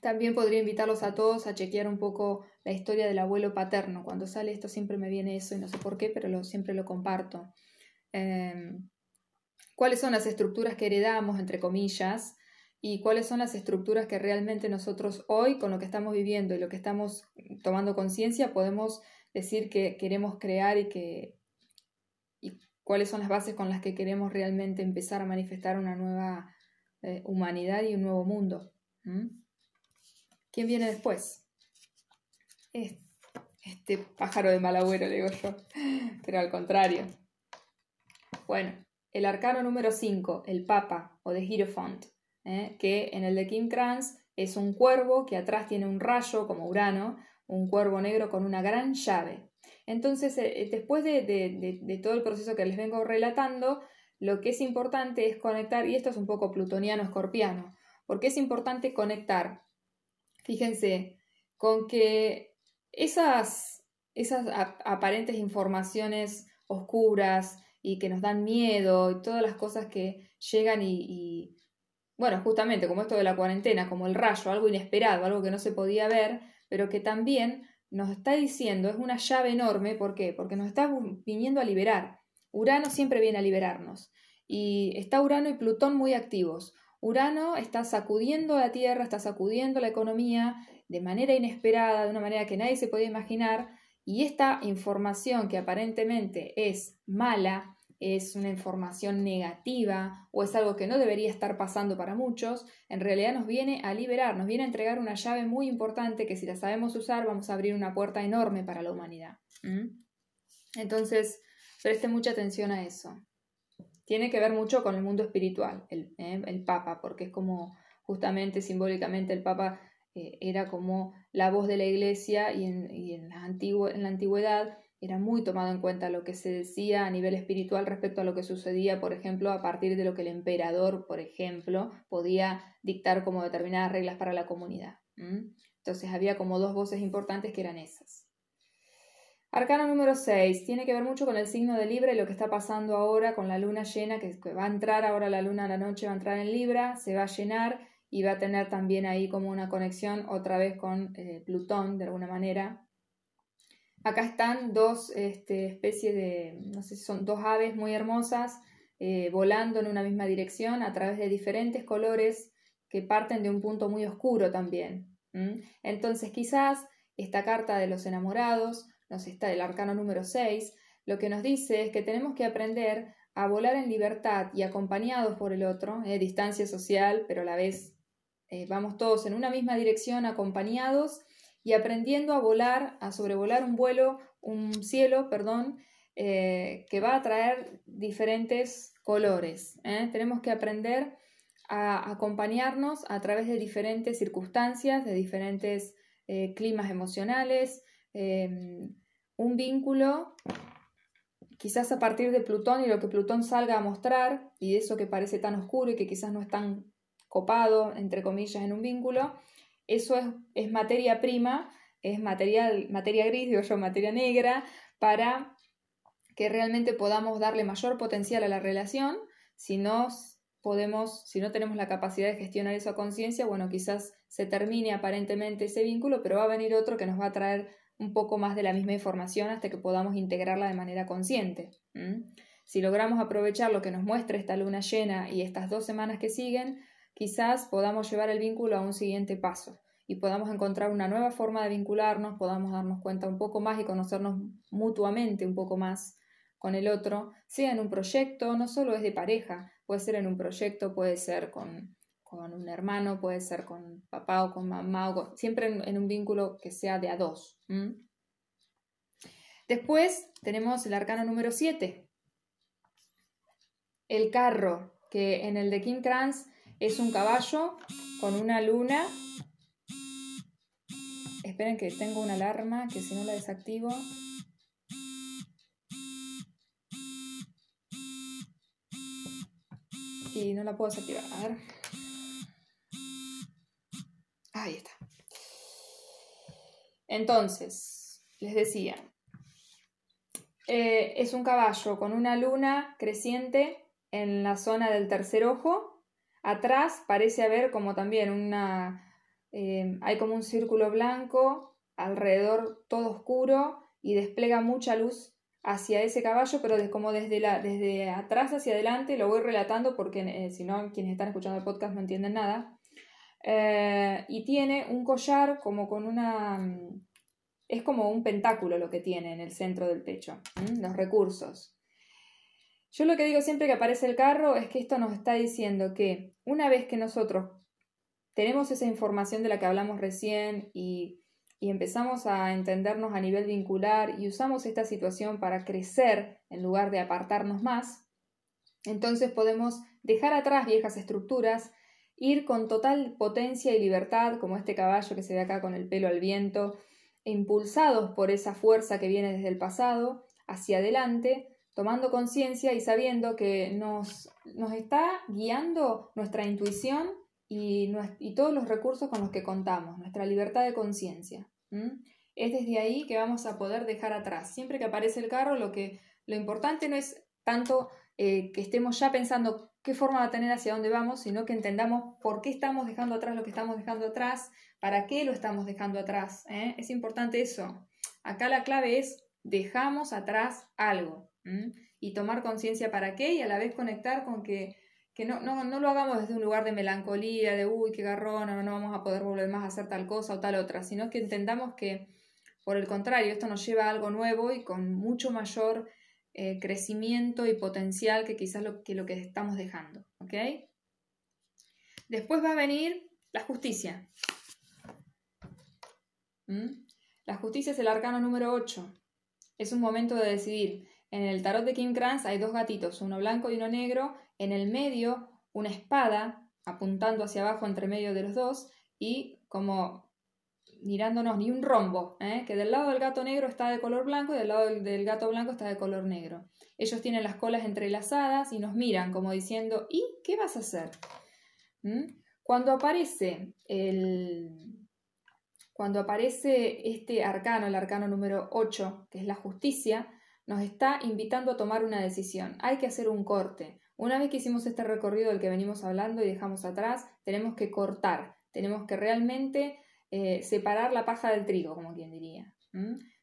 Speaker 1: También podría invitarlos a todos a chequear un poco la historia del abuelo paterno. Cuando sale esto siempre me viene eso y no sé por qué, pero lo, siempre lo comparto. Em, ¿Cuáles son las estructuras que heredamos, entre comillas? y cuáles son las estructuras que realmente nosotros hoy, con lo que estamos viviendo y lo que estamos tomando conciencia, podemos decir que queremos crear y que cuáles son las bases con las que queremos realmente empezar a manifestar una nueva eh, humanidad y un nuevo mundo. ¿Quién viene después? Este, pájaro de mal agüero, digo yo, pero al contrario. Bueno, el arcano número 5, el Papa o de Hierophant, ¿eh? que en el de Kim Kranz es un cuervo que atrás tiene un rayo como Urano, un cuervo negro con una gran llave. Entonces, eh, eh, después de, todo el proceso que les vengo relatando, lo que es importante es conectar, y esto es un poco plutoniano-escorpiano, porque es importante conectar, fíjense, con que esas, esas aparentes informaciones oscuras y que nos dan miedo y todas las cosas que llegan y, y, bueno, justamente como esto de la cuarentena, como el rayo, algo inesperado, algo que no se podía ver, pero que también nos está diciendo, es una llave enorme, ¿por qué? Porque nos está viniendo a liberar. Urano siempre viene a liberarnos. Y está Urano y Plutón muy activos. Urano está sacudiendo la Tierra, está sacudiendo la economía de manera inesperada, de una manera que nadie se podía imaginar, y esta información que aparentemente es mala, es una información negativa o es algo que no debería estar pasando para muchos, en realidad nos viene a liberar, nos viene a entregar una llave muy importante que si la sabemos usar vamos a abrir una puerta enorme para la humanidad. Entonces, preste mucha atención a eso. Tiene que ver mucho con el mundo espiritual, el, ¿eh? el Papa, porque es como justamente simbólicamente el Papa eh, era como la voz de la iglesia y en, en, la, en la antigüedad era muy tomado en cuenta lo que se decía a nivel espiritual respecto a lo que sucedía, por ejemplo, a partir de lo que el emperador, por ejemplo, podía dictar como determinadas reglas para la comunidad. Entonces había como dos voces importantes que eran esas. Arcano número 6 tiene que ver mucho con el signo de Libra y lo que está pasando ahora con la luna llena, que va a entrar ahora la luna a la noche, va a entrar en Libra, se va a llenar y va a tener también ahí como una conexión otra vez con eh, Plutón de alguna manera. Acá están dos este, especies de, no sé si son dos aves muy hermosas eh, volando en una misma dirección a través de diferentes colores que parten de un punto muy oscuro también. Entonces quizás esta carta de los enamorados nos está del arcano número 6, lo que nos dice es que tenemos que aprender a volar en libertad y acompañados por el otro, eh, distancia social, pero a la vez eh, vamos todos en una misma dirección, acompañados y aprendiendo a volar, a sobrevolar un vuelo, un cielo, perdón, eh, que va a traer diferentes colores. ¿eh? Tenemos que aprender a acompañarnos a través de diferentes circunstancias, de diferentes climas emocionales, em, un vínculo quizás a partir de Plutón y lo que Plutón salga a mostrar, y eso que parece tan oscuro y que quizás no es tan copado, entre comillas, en un vínculo, eso es, materia prima, es material, materia gris, digo yo, materia negra, para que realmente podamos darle mayor potencial a la relación. Si no podemos, si no tenemos la capacidad de gestionar eso a conciencia, bueno, quizás se termine aparentemente ese vínculo, pero va a venir otro que nos va a traer un poco más de la misma información hasta que podamos integrarla de manera consciente. Si logramos aprovechar lo que nos muestra esta luna llena y estas dos semanas que siguen, quizás podamos llevar el vínculo a un siguiente paso y podamos encontrar una nueva forma de vincularnos, podamos darnos cuenta un poco más y conocernos mutuamente un poco más con el otro, sea en un proyecto, no solo es de pareja, puede ser en un proyecto, puede ser con, un hermano, puede ser con papá o con mamá, o siempre en, un vínculo que sea de a dos. Después tenemos el arcano número 7, el carro, que en el de King Kranz es un caballo con una luna. Esperen que tengo una alarma que si no la desactivo. Y no la puedo desactivar. A ver. Ahí está. Entonces, les decía, eh, es un caballo con una luna creciente en la zona del tercer ojo Atrás parece haber como también una... Eh, hay como un círculo blanco, alrededor todo oscuro y despliega mucha luz hacia ese caballo, pero como desde, la, desde atrás hacia adelante, lo voy relatando porque eh, si no, quienes están escuchando el podcast no entienden nada. Eh, y tiene un collar como con una... Es como un pentáculo lo que tiene en el centro del pecho, los recursos. Yo lo que digo siempre que aparece el carro es que esto nos está diciendo que una vez que nosotros tenemos esa información de la que hablamos recién y, empezamos a entendernos a nivel vincular y usamos esta situación para crecer en lugar de apartarnos más, entonces podemos dejar atrás viejas estructuras, ir con total potencia y libertad, como este caballo que se ve acá con el pelo al viento, impulsados por esa fuerza que viene desde el pasado, hacia adelante, tomando conciencia y sabiendo que nos, nos, está guiando nuestra intuición y, y, todos los recursos con los que contamos, nuestra libertad de conciencia. Es desde ahí que vamos a poder dejar atrás. Siempre que aparece el carro, lo, que, lo importante no es tanto eh, que estemos ya pensando qué forma va a tener hacia dónde vamos, sino que entendamos por qué estamos dejando atrás lo que estamos dejando atrás, para qué lo estamos dejando atrás. ¿eh? Es importante eso. Acá la clave es dejamos atrás algo y tomar conciencia para qué y a la vez conectar con que, que no, no, no, lo hagamos desde un lugar de melancolía, de uy, qué garrón, no, no vamos a poder volver más a hacer tal cosa o tal otra, sino que entendamos que, por el contrario, esto nos lleva a algo nuevo y con mucho mayor eh, crecimiento y potencial que quizás lo que, lo que estamos dejando. ¿ok? Después va a venir la justicia. La justicia es el arcano número 8. Es un momento de decidir. En el tarot de Kim Kranz hay dos gatitos, uno blanco y uno negro. En el medio, una espada apuntando hacia abajo entre medio de los dos y como mirándonos ni un rombo, ¿eh? que del lado del gato negro está de color blanco y del lado del, gato blanco está de color negro. Ellos tienen las colas entrelazadas y nos miran como diciendo, ¿y qué vas a hacer? ¿Mm? Cuando aparece el... Cuando aparece este arcano, el arcano número 8, que es la justicia, nos está invitando a tomar una decisión. Hay que hacer un corte. Una vez que hicimos este recorrido del que venimos hablando y dejamos atrás, tenemos que cortar, tenemos que realmente eh, separar la paja del trigo, como quien diría.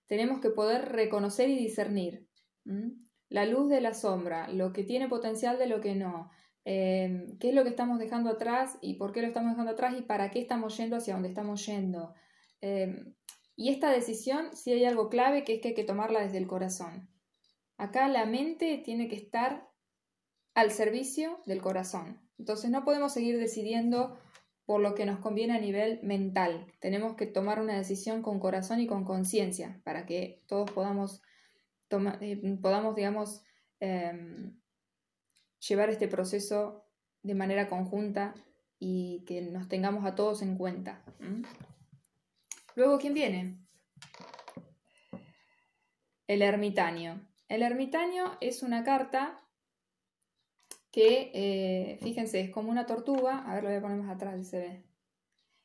Speaker 1: Tenemos que poder reconocer y discernir la luz de la sombra, lo que tiene potencial de lo que no, em, qué es lo que estamos dejando atrás y por qué lo estamos dejando atrás y para qué estamos yendo hacia donde estamos yendo. Em, y esta decisión, si hay algo clave, que es que hay que tomarla desde el corazón. Acá la mente tiene que estar al servicio del corazón. Entonces no podemos seguir decidiendo por lo que nos conviene a nivel mental. Tenemos que tomar una decisión con corazón y con conciencia para que todos podamos, eh, podamos digamos, em, llevar este proceso de manera conjunta y que nos tengamos a todos en cuenta. Luego, ¿quién viene? El ermitaño. El ermitaño es una carta que, eh, fíjense, es como una tortuga, a ver, lo voy a poner más atrás si se ve.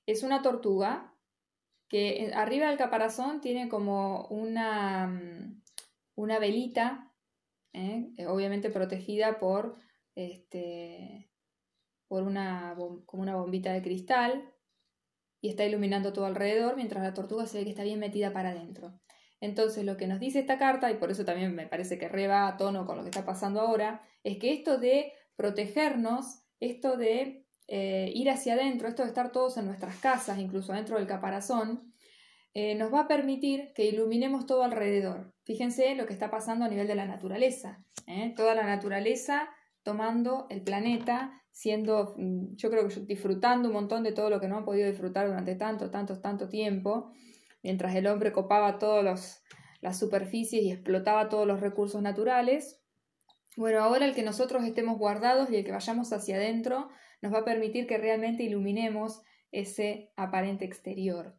Speaker 1: Es una tortuga que arriba del caparazón tiene como una, mm, una velita, ¿eh? Eh, obviamente protegida por, este, por una, como una bombita de cristal, y está iluminando todo alrededor, mientras la tortuga se ve que está bien metida para adentro. Entonces, lo que nos dice esta carta, y por eso también me parece que reba a tono con lo que está pasando ahora, es que esto de protegernos, esto de eh, ir hacia adentro, esto de estar todos en nuestras casas, incluso dentro del caparazón, eh, nos va a permitir que iluminemos todo alrededor. Fíjense lo que está pasando a nivel de la naturaleza. ¿eh? Toda la naturaleza tomando el planeta, siendo, mm, yo creo que disfrutando un montón de todo lo que no han podido disfrutar durante tanto, tanto, tanto tiempo, mientras el hombre copaba todas las superficies y explotaba todos los recursos naturales, bueno, ahora el que nosotros estemos guardados y el que vayamos hacia adentro nos va a permitir que realmente iluminemos ese aparente exterior.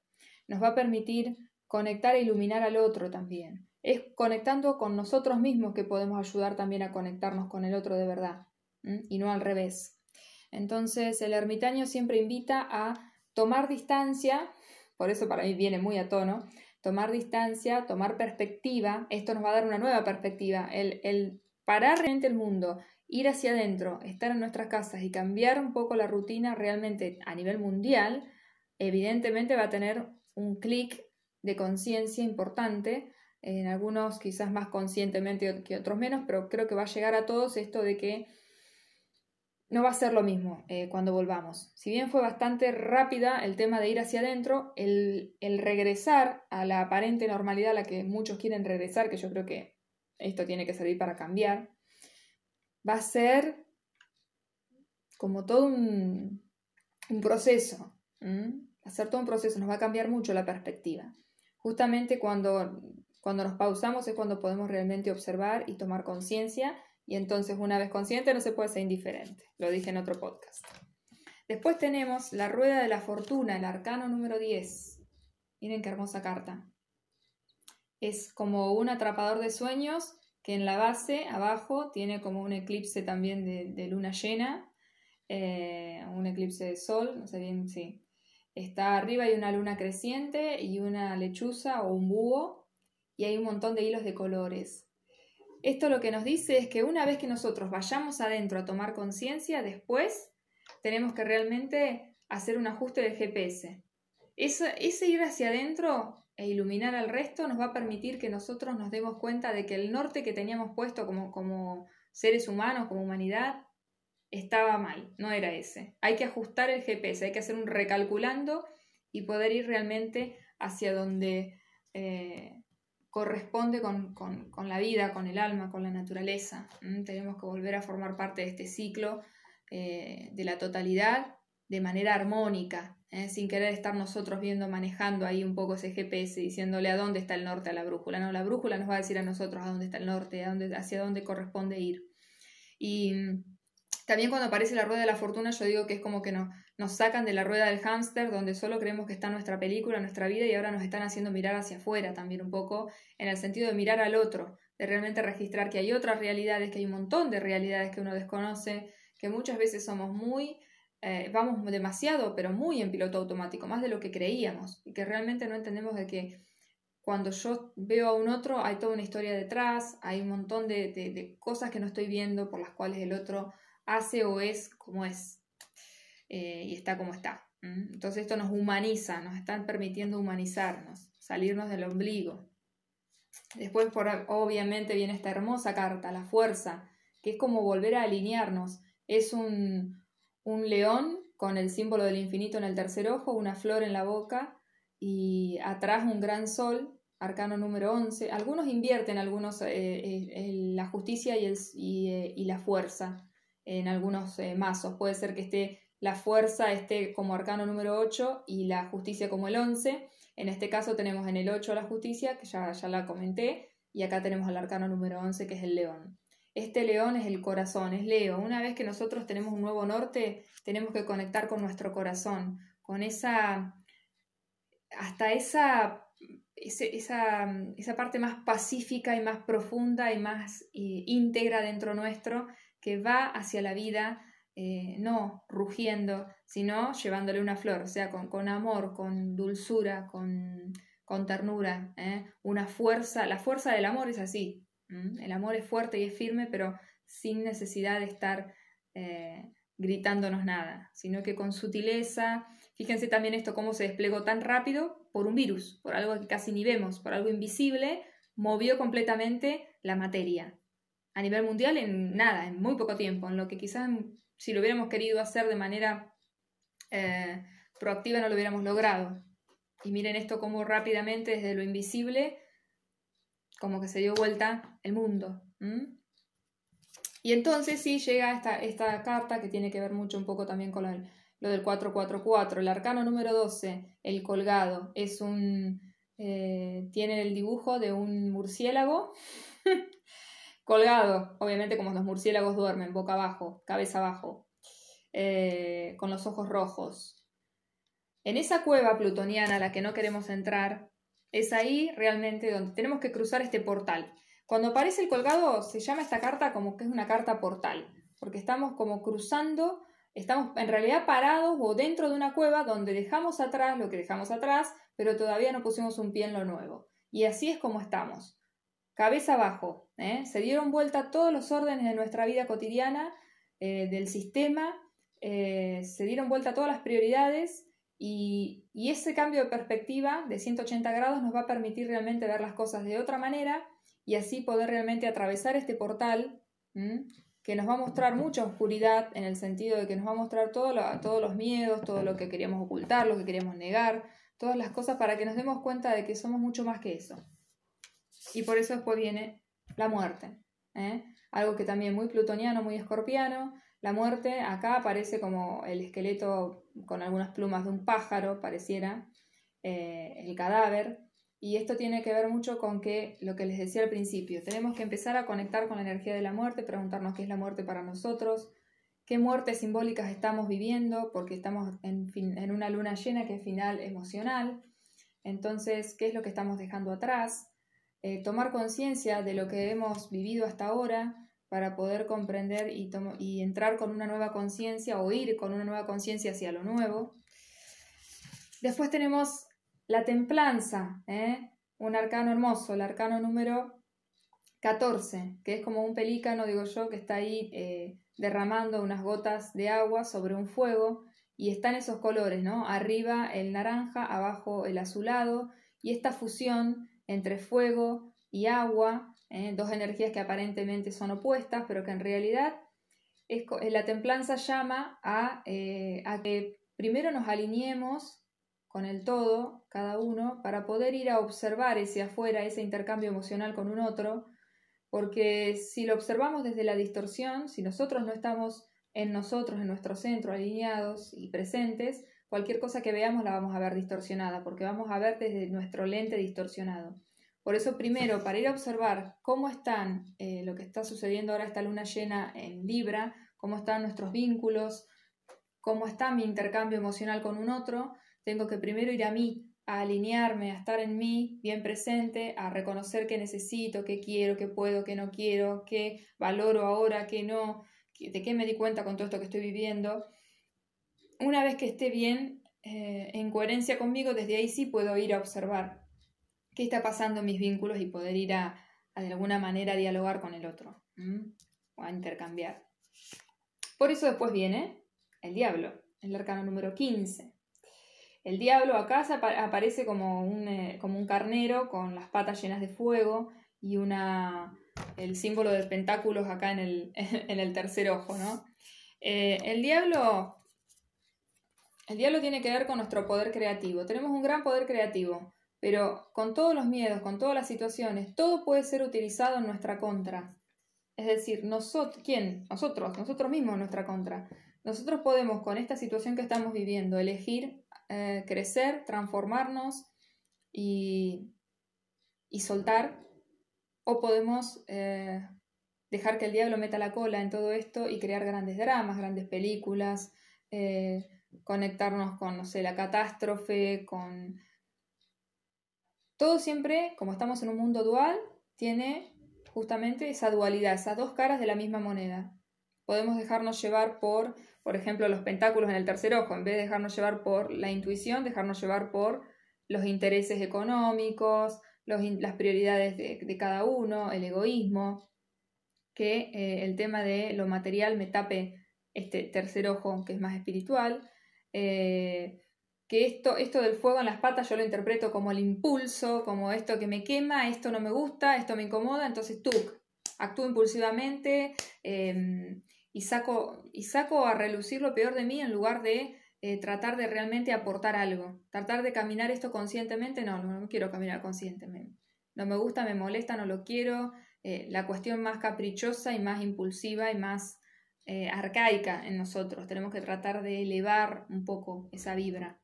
Speaker 1: Nos va a permitir conectar e iluminar al otro también. Es conectando con nosotros mismos que podemos ayudar también a conectarnos con el otro de verdad y no al revés. Entonces el ermitaño siempre invita a tomar distancia, por eso para mí viene muy a tono, tomar distancia, tomar perspectiva, esto nos va a dar una nueva perspectiva, el, el parar realmente el mundo, ir hacia adentro, estar en nuestras casas y cambiar un poco la rutina realmente a nivel mundial, evidentemente va a tener un clic de conciencia importante, en algunos quizás más conscientemente que otros menos, pero creo que va a llegar a todos esto de que no va a ser lo mismo eh, cuando volvamos. Si bien fue bastante rápida el tema de ir hacia adentro, el, el regresar a la aparente normalidad a la que muchos quieren regresar, que yo creo que esto tiene que servir para cambiar, va a ser como todo un, proceso. Va a ser todo un proceso, nos va a cambiar mucho la perspectiva. Justamente cuando, cuando nos pausamos es cuando podemos realmente observar y tomar conciencia y entonces una vez consciente no se puede ser indiferente. Lo dije en otro podcast. Después tenemos la rueda de la fortuna, el arcano número 10. Miren qué hermosa carta es como un atrapador de sueños que en la base, abajo, tiene como un eclipse también de, luna llena, eh, un eclipse de sol, no sé bien, sí. Está arriba hay una luna creciente y una lechuza o un búho y hay un montón de hilos de colores. Esto lo que nos dice es que una vez que nosotros vayamos adentro a tomar conciencia, después tenemos que realmente hacer un ajuste del GPS. ese ir hacia adentro e iluminar al resto nos va a permitir que nosotros nos demos cuenta de que el norte que teníamos puesto como, como seres humanos, como humanidad, estaba mal, no era ese. Hay que ajustar el GPS, hay que hacer un recalculando y poder ir realmente hacia donde eh, corresponde con, la vida, con el alma, con la naturaleza. Tenemos que volver a formar parte de este ciclo eh, de la totalidad de manera armónica, ¿eh? sin querer estar nosotros viendo, manejando ahí un poco ese GPS, diciéndole a dónde está el norte a la brújula. No, la brújula nos va a decir a nosotros a dónde está el norte, a dónde, hacia dónde corresponde ir. Y También cuando aparece la rueda de la fortuna, yo digo que es como que no, nos sacan de la rueda del hámster, donde solo creemos que está nuestra película, nuestra vida, y ahora nos están haciendo mirar hacia afuera también un poco, en el sentido de mirar al otro, de realmente registrar que hay otras realidades, que hay un montón de realidades que uno desconoce, que muchas veces somos muy, eh, vamos demasiado, pero muy en piloto automático, más de lo que creíamos, y que realmente no entendemos de que cuando yo veo a un otro hay toda una historia detrás, hay un montón de cosas que no estoy viendo por las cuales el otro hace o es como es eh, y está como está. Entonces esto nos humaniza, nos están permitiendo humanizarnos, salirnos del ombligo. Después, por, obviamente, viene esta hermosa carta, la fuerza, que es como volver a alinearnos. Es un, un león con el símbolo del infinito en el tercer ojo, una flor en la boca y atrás un gran sol, arcano número 11. Algunos invierten algunos eh, eh, la justicia y, la fuerza en algunos eh, mazos. Puede ser que esté la fuerza esté como arcano número 8 y la justicia como el 11. En este caso tenemos en el 8 la justicia, que ya, ya la comenté, y acá tenemos el arcano número 11, que es el león. Este león es el corazón, es Leo. Una vez que nosotros tenemos un nuevo norte, tenemos que conectar con nuestro corazón, con esa, hasta esa, esa, esa parte más pacífica y más profunda y más eh, íntegra dentro nuestro, que va hacia la vida, eh, no rugiendo, sino llevándole una flor, o sea, con, con amor, con dulzura, con, con ternura, ¿eh? una fuerza. La fuerza del amor es así. El amor es fuerte y es firme, pero sin necesidad de estar eh, gritándonos nada, sino que con sutileza. Fíjense también esto, cómo se desplegó tan rápido por un virus, por algo que casi ni vemos, por algo invisible, movió completamente la materia a nivel mundial en nada, en muy poco tiempo, en lo que quizás si lo hubiéramos querido hacer de manera eh, proactiva no lo hubiéramos logrado. Y miren esto como rápidamente desde lo invisible, como que se dio vuelta el mundo. Y entonces sí llega esta, esta carta que tiene que ver mucho un poco también con lo, del 444. El arcano número 12, el colgado, es un... Eh, tiene el dibujo de un murciélago colgado, obviamente como los murciélagos duermen, boca abajo, cabeza abajo, eh, con los ojos rojos. En esa cueva plutoniana a la que no queremos entrar, es ahí realmente donde tenemos que cruzar este portal. Cuando aparece el colgado, se llama esta carta como que es una carta portal, porque estamos como cruzando, estamos en realidad parados o dentro de una cueva donde dejamos atrás lo que dejamos atrás, pero todavía no pusimos un pie en lo nuevo. Y así es como estamos cabeza abajo. ¿eh? Se dieron vuelta todos los órdenes de nuestra vida cotidiana, eh, del sistema, eh, se dieron vuelta todas las prioridades y, ese cambio de perspectiva de 180 grados nos va a permitir realmente ver las cosas de otra manera y así poder realmente atravesar este portal que nos va a mostrar mucha oscuridad en el sentido de que nos va a mostrar todo todos los miedos, todo lo que queríamos ocultar, lo que queríamos negar, todas las cosas para que nos demos cuenta de que somos mucho más que eso. Y por eso después viene la muerte. ¿eh? Algo que también muy plutoniano, muy escorpiano. La muerte acá aparece como el esqueleto con algunas plumas de un pájaro, pareciera, eh, el cadáver. Y esto tiene que ver mucho con que lo que les decía al principio, tenemos que empezar a conectar con la energía de la muerte, preguntarnos qué es la muerte para nosotros, qué muertes simbólicas estamos viviendo, porque estamos en, en una luna llena que es final emocional. Entonces, ¿qué es lo que estamos dejando atrás? Eh, tomar conciencia de lo que hemos vivido hasta ahora para poder comprender y, y entrar con una nueva conciencia o ir con una nueva conciencia hacia lo nuevo. Después tenemos la templanza, ¿eh? un arcano hermoso, el arcano número 14, que es como un pelícano, digo yo, que está ahí eh, derramando unas gotas de agua sobre un fuego y están esos colores, ¿no? Arriba el naranja, abajo el azulado y esta fusión entre fuego y agua, ¿eh? dos energías que aparentemente son opuestas, pero que en realidad es, eh, la templanza llama a, eh, a que primero nos alineemos con el todo, cada uno, para poder ir a observar ese afuera, ese intercambio emocional con un otro, porque si lo observamos desde la distorsión, si nosotros no estamos en nosotros, en nuestro centro, alineados y presentes, cualquier cosa que veamos la vamos a ver distorsionada, porque vamos a ver desde nuestro lente distorsionado. Por eso, primero, para ir a observar cómo están eh, lo que está sucediendo ahora esta luna llena en Libra, cómo están nuestros vínculos, cómo está mi intercambio emocional con un otro, tengo que primero ir a mí, a alinearme, a estar en mí, bien presente, a reconocer qué necesito, qué quiero, qué puedo, qué no quiero, qué valoro ahora, qué no, de qué me di cuenta con todo esto que estoy viviendo. Una vez que esté bien, eh, en coherencia conmigo, desde ahí sí puedo ir a observar qué está pasando en mis vínculos y poder ir a, de alguna manera dialogar con el otro o a intercambiar. Por eso después viene el diablo, el arcano número 15. El diablo acá aparece como un, eh, como un carnero con las patas llenas de fuego y una, el símbolo de pentáculos acá en el, en el tercer ojo, ¿no? Eh, el diablo el diablo tiene que ver con nuestro poder creativo. Tenemos un gran poder creativo, pero con todos los miedos, con todas las situaciones, todo puede ser utilizado en nuestra contra. Es decir, nosotros, ¿quién? Nosotros, nosotros mismos en nuestra contra. Nosotros podemos, con esta situación que estamos viviendo, elegir eh, crecer, transformarnos y, y, soltar, o podemos eh, dejar que el diablo meta la cola en todo esto y crear grandes dramas, grandes películas. Eh, conectarnos con, no sé, la catástrofe, con... Todo siempre, como estamos en un mundo dual, tiene justamente esa dualidad, esas dos caras de la misma moneda. Podemos dejarnos llevar por, por ejemplo, los pentáculos en el tercer ojo, en vez de dejarnos llevar por la intuición, dejarnos llevar por los intereses económicos, las prioridades de, cada uno, el egoísmo, que eh, el tema de lo material me tape este tercer ojo que es más espiritual, eh, que esto, esto del fuego en las patas yo lo interpreto como el impulso, como esto que me quema, esto no me gusta, esto me incomoda, entonces tú actúo impulsivamente em, y, saco, y saco a relucir lo peor de mí en lugar de eh, tratar de realmente aportar algo. Tratar de caminar esto conscientemente, no, no, quiero caminar conscientemente. No me gusta, me molesta, no lo quiero. Eh, la cuestión más caprichosa y más impulsiva y más eh, arcaica en nosotros. Tenemos que tratar de elevar un poco esa vibra.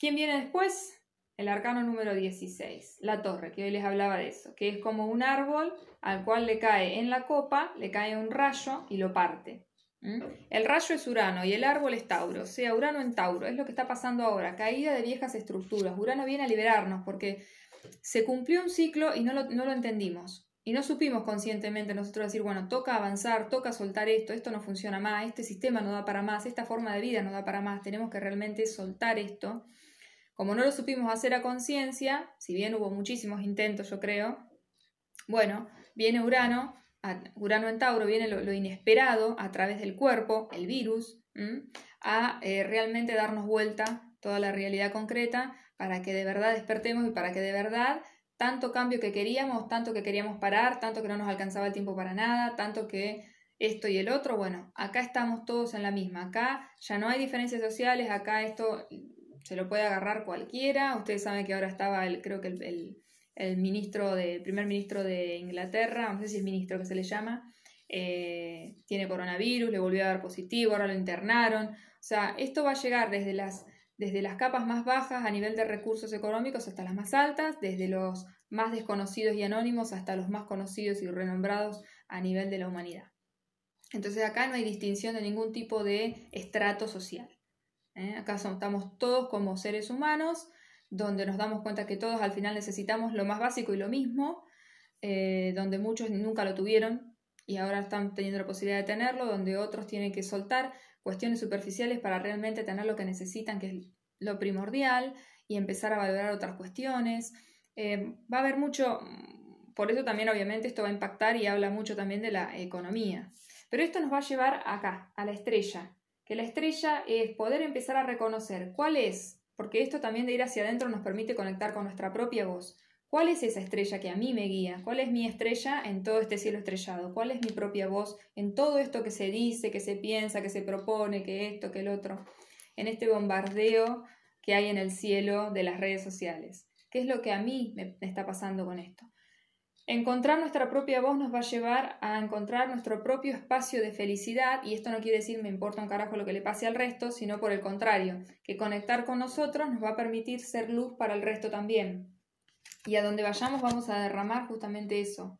Speaker 1: ¿Quién viene después? El arcano número 16, la torre, que hoy les hablaba de eso, que es como un árbol al cual le cae en la copa, le cae un rayo y lo parte. El rayo es Urano y el árbol es Tauro, o sea, Urano en Tauro, es lo que está pasando ahora, caída de viejas estructuras. Urano viene a liberarnos porque se cumplió un ciclo y no no lo entendimos. Y no supimos conscientemente nosotros decir, bueno, toca avanzar, toca soltar esto, esto no funciona más, este sistema no da para más, esta forma de vida no da para más, tenemos que realmente soltar esto. Como no lo supimos hacer a conciencia, si bien hubo muchísimos intentos, yo creo, bueno, viene Urano, Urano en Tauro, viene lo, inesperado a través del cuerpo, el virus, a eh, realmente darnos vuelta toda la realidad concreta para que de verdad despertemos y para que de verdad tanto cambio que queríamos, tanto que queríamos parar, tanto que no nos alcanzaba el tiempo para nada, tanto que esto y el otro, bueno, acá estamos todos en la misma, acá ya no hay diferencias sociales, acá esto se lo puede agarrar cualquiera, ustedes saben que ahora estaba el, creo que el, el, ministro de, primer ministro de Inglaterra, no sé si es ministro que se le llama, eh, tiene coronavirus, le volvió a dar positivo, ahora lo internaron, o sea, esto va a llegar desde las desde las capas más bajas a nivel de recursos económicos hasta las más altas, desde los más desconocidos y anónimos hasta los más conocidos y renombrados a nivel de la humanidad. Entonces acá no hay distinción de ningún tipo de estrato social. ¿eh? Acá estamos todos como seres humanos, donde nos damos cuenta que todos al final necesitamos lo más básico y lo mismo, eh, donde muchos nunca lo tuvieron y ahora están teniendo la posibilidad de tenerlo, donde otros tienen que soltar cuestiones superficiales para realmente tener lo que necesitan, que es lo primordial, y empezar a valorar otras cuestiones. Eh, va a haber mucho, por eso también obviamente esto va a impactar y habla mucho también de la economía. Pero esto nos va a llevar acá, a la estrella, que la estrella es poder empezar a reconocer cuál es, porque esto también de ir hacia adentro nos permite conectar con nuestra propia voz. ¿Cuál es esa estrella que a mí me guía? ¿Cuál es mi estrella en todo este cielo estrellado? ¿Cuál es mi propia voz en todo esto que se dice, que se piensa, que se propone, que esto, que el otro? En este bombardeo que hay en el cielo de las redes sociales. ¿Qué es lo que a mí me está pasando con esto? Encontrar nuestra propia voz nos va a llevar a encontrar nuestro propio espacio de felicidad y esto no quiere decir me importa un carajo lo que le pase al resto, sino por el contrario, que conectar con nosotros nos va a permitir ser luz para el resto también. Y a donde vayamos vamos a derramar justamente eso.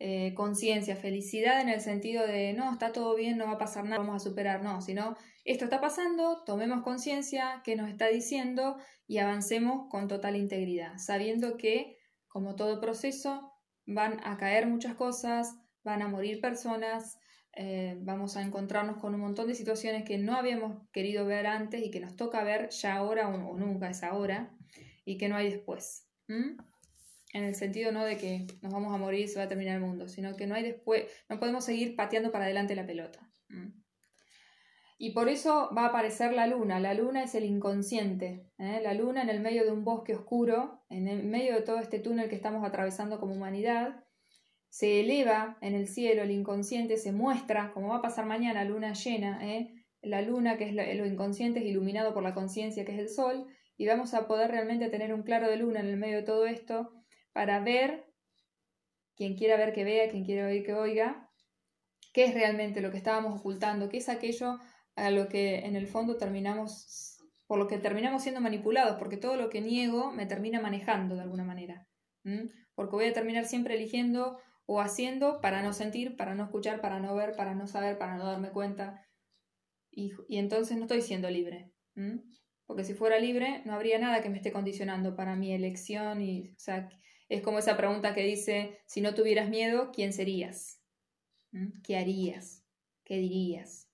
Speaker 1: eh, conciencia, felicidad en el sentido de no, está todo bien, no va a pasar nada, vamos a superar, no, sino esto está pasando, tomemos conciencia, qué nos está diciendo y avancemos con total integridad, sabiendo que, como todo proceso, van a caer muchas cosas, van a morir personas, eh, vamos a encontrarnos con un montón de situaciones que no habíamos querido ver antes y que nos toca ver ya ahora o, nunca es ahora y que no hay después en el sentido no de que nos vamos a morir y se va a terminar el mundo, sino que no hay después, no podemos seguir pateando para adelante la pelota. Y por eso va a aparecer la luna. La luna es el inconsciente. ¿eh? La luna en el medio de un bosque oscuro, en el medio de todo este túnel que estamos atravesando como humanidad, se eleva en el cielo, el inconsciente se muestra, como va a pasar mañana, luna llena. ¿eh? La luna, que es lo inconsciente, es iluminado por la conciencia, que es el sol, y vamos a poder realmente tener un claro de luna en el medio de todo esto para ver, quien quiera ver que vea, quien quiera oír que oiga, qué es realmente lo que estábamos ocultando, qué es aquello a lo que en el fondo terminamos, por lo que terminamos siendo manipulados, porque todo lo que niego me termina manejando de alguna manera, porque voy a terminar siempre eligiendo o haciendo para no sentir, para no escuchar, para no ver, para no saber, para no darme cuenta, y, entonces no estoy siendo libre. Porque si fuera libre, no habría nada que me esté condicionando para mi elección y, o sea, es como esa pregunta que dice, si no tuvieras miedo, ¿quién serías? ¿Mm? ¿Qué harías? ¿Qué dirías?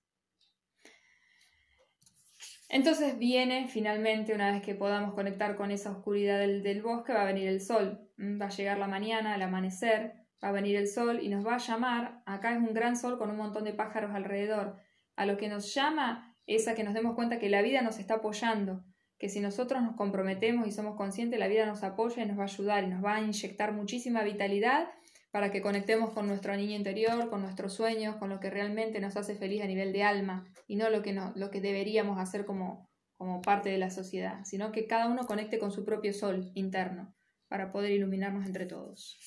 Speaker 1: Entonces viene finalmente, una vez que podamos conectar con esa oscuridad del, bosque, va a venir el sol, ¿Mm? va a llegar la mañana, el amanecer, va a venir el sol y nos va a llamar, acá es un gran sol con un montón de pájaros alrededor, a lo que nos llama es que nos demos cuenta que la vida nos está apoyando, que si nosotros nos comprometemos y somos conscientes, la vida nos apoya y nos va a ayudar y nos va a inyectar muchísima vitalidad para que conectemos con nuestro niño interior, con nuestros sueños, con lo que realmente nos hace feliz a nivel de alma y no lo que, no, lo que deberíamos hacer como, como parte de la sociedad, sino que cada uno conecte con su propio sol interno para poder iluminarnos entre todos.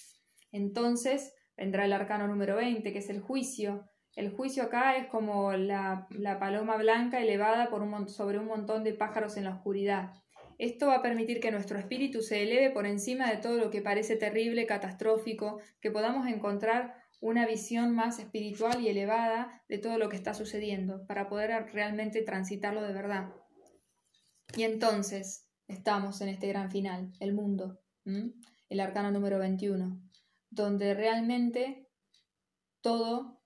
Speaker 1: Entonces vendrá el arcano número 20, que es el juicio, el juicio acá es como la, paloma blanca elevada por un, sobre un montón de pájaros en la oscuridad. Esto va a permitir que nuestro espíritu se eleve por encima de todo lo que parece terrible, catastrófico, que podamos encontrar una visión más espiritual y elevada de todo lo que está sucediendo, para poder realmente transitarlo de verdad. Y entonces estamos en este gran final, el mundo, el arcano número 21, donde realmente todo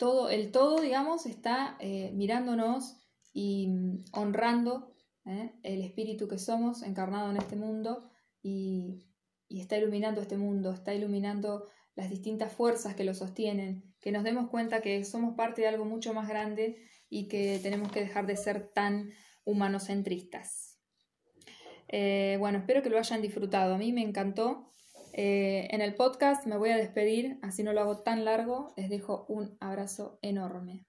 Speaker 1: todo, el todo, digamos, está eh, mirándonos y mm, honrando ¿eh? el espíritu que somos encarnado en este mundo y, y está iluminando este mundo, está iluminando las distintas fuerzas que lo sostienen, que nos demos cuenta que somos parte de algo mucho más grande y que tenemos que dejar de ser tan humanocentristas. Eh, bueno, espero que lo hayan disfrutado. A mí me encantó. Eh, en el podcast me voy a despedir, así no lo hago tan largo. Les dejo un abrazo enorme.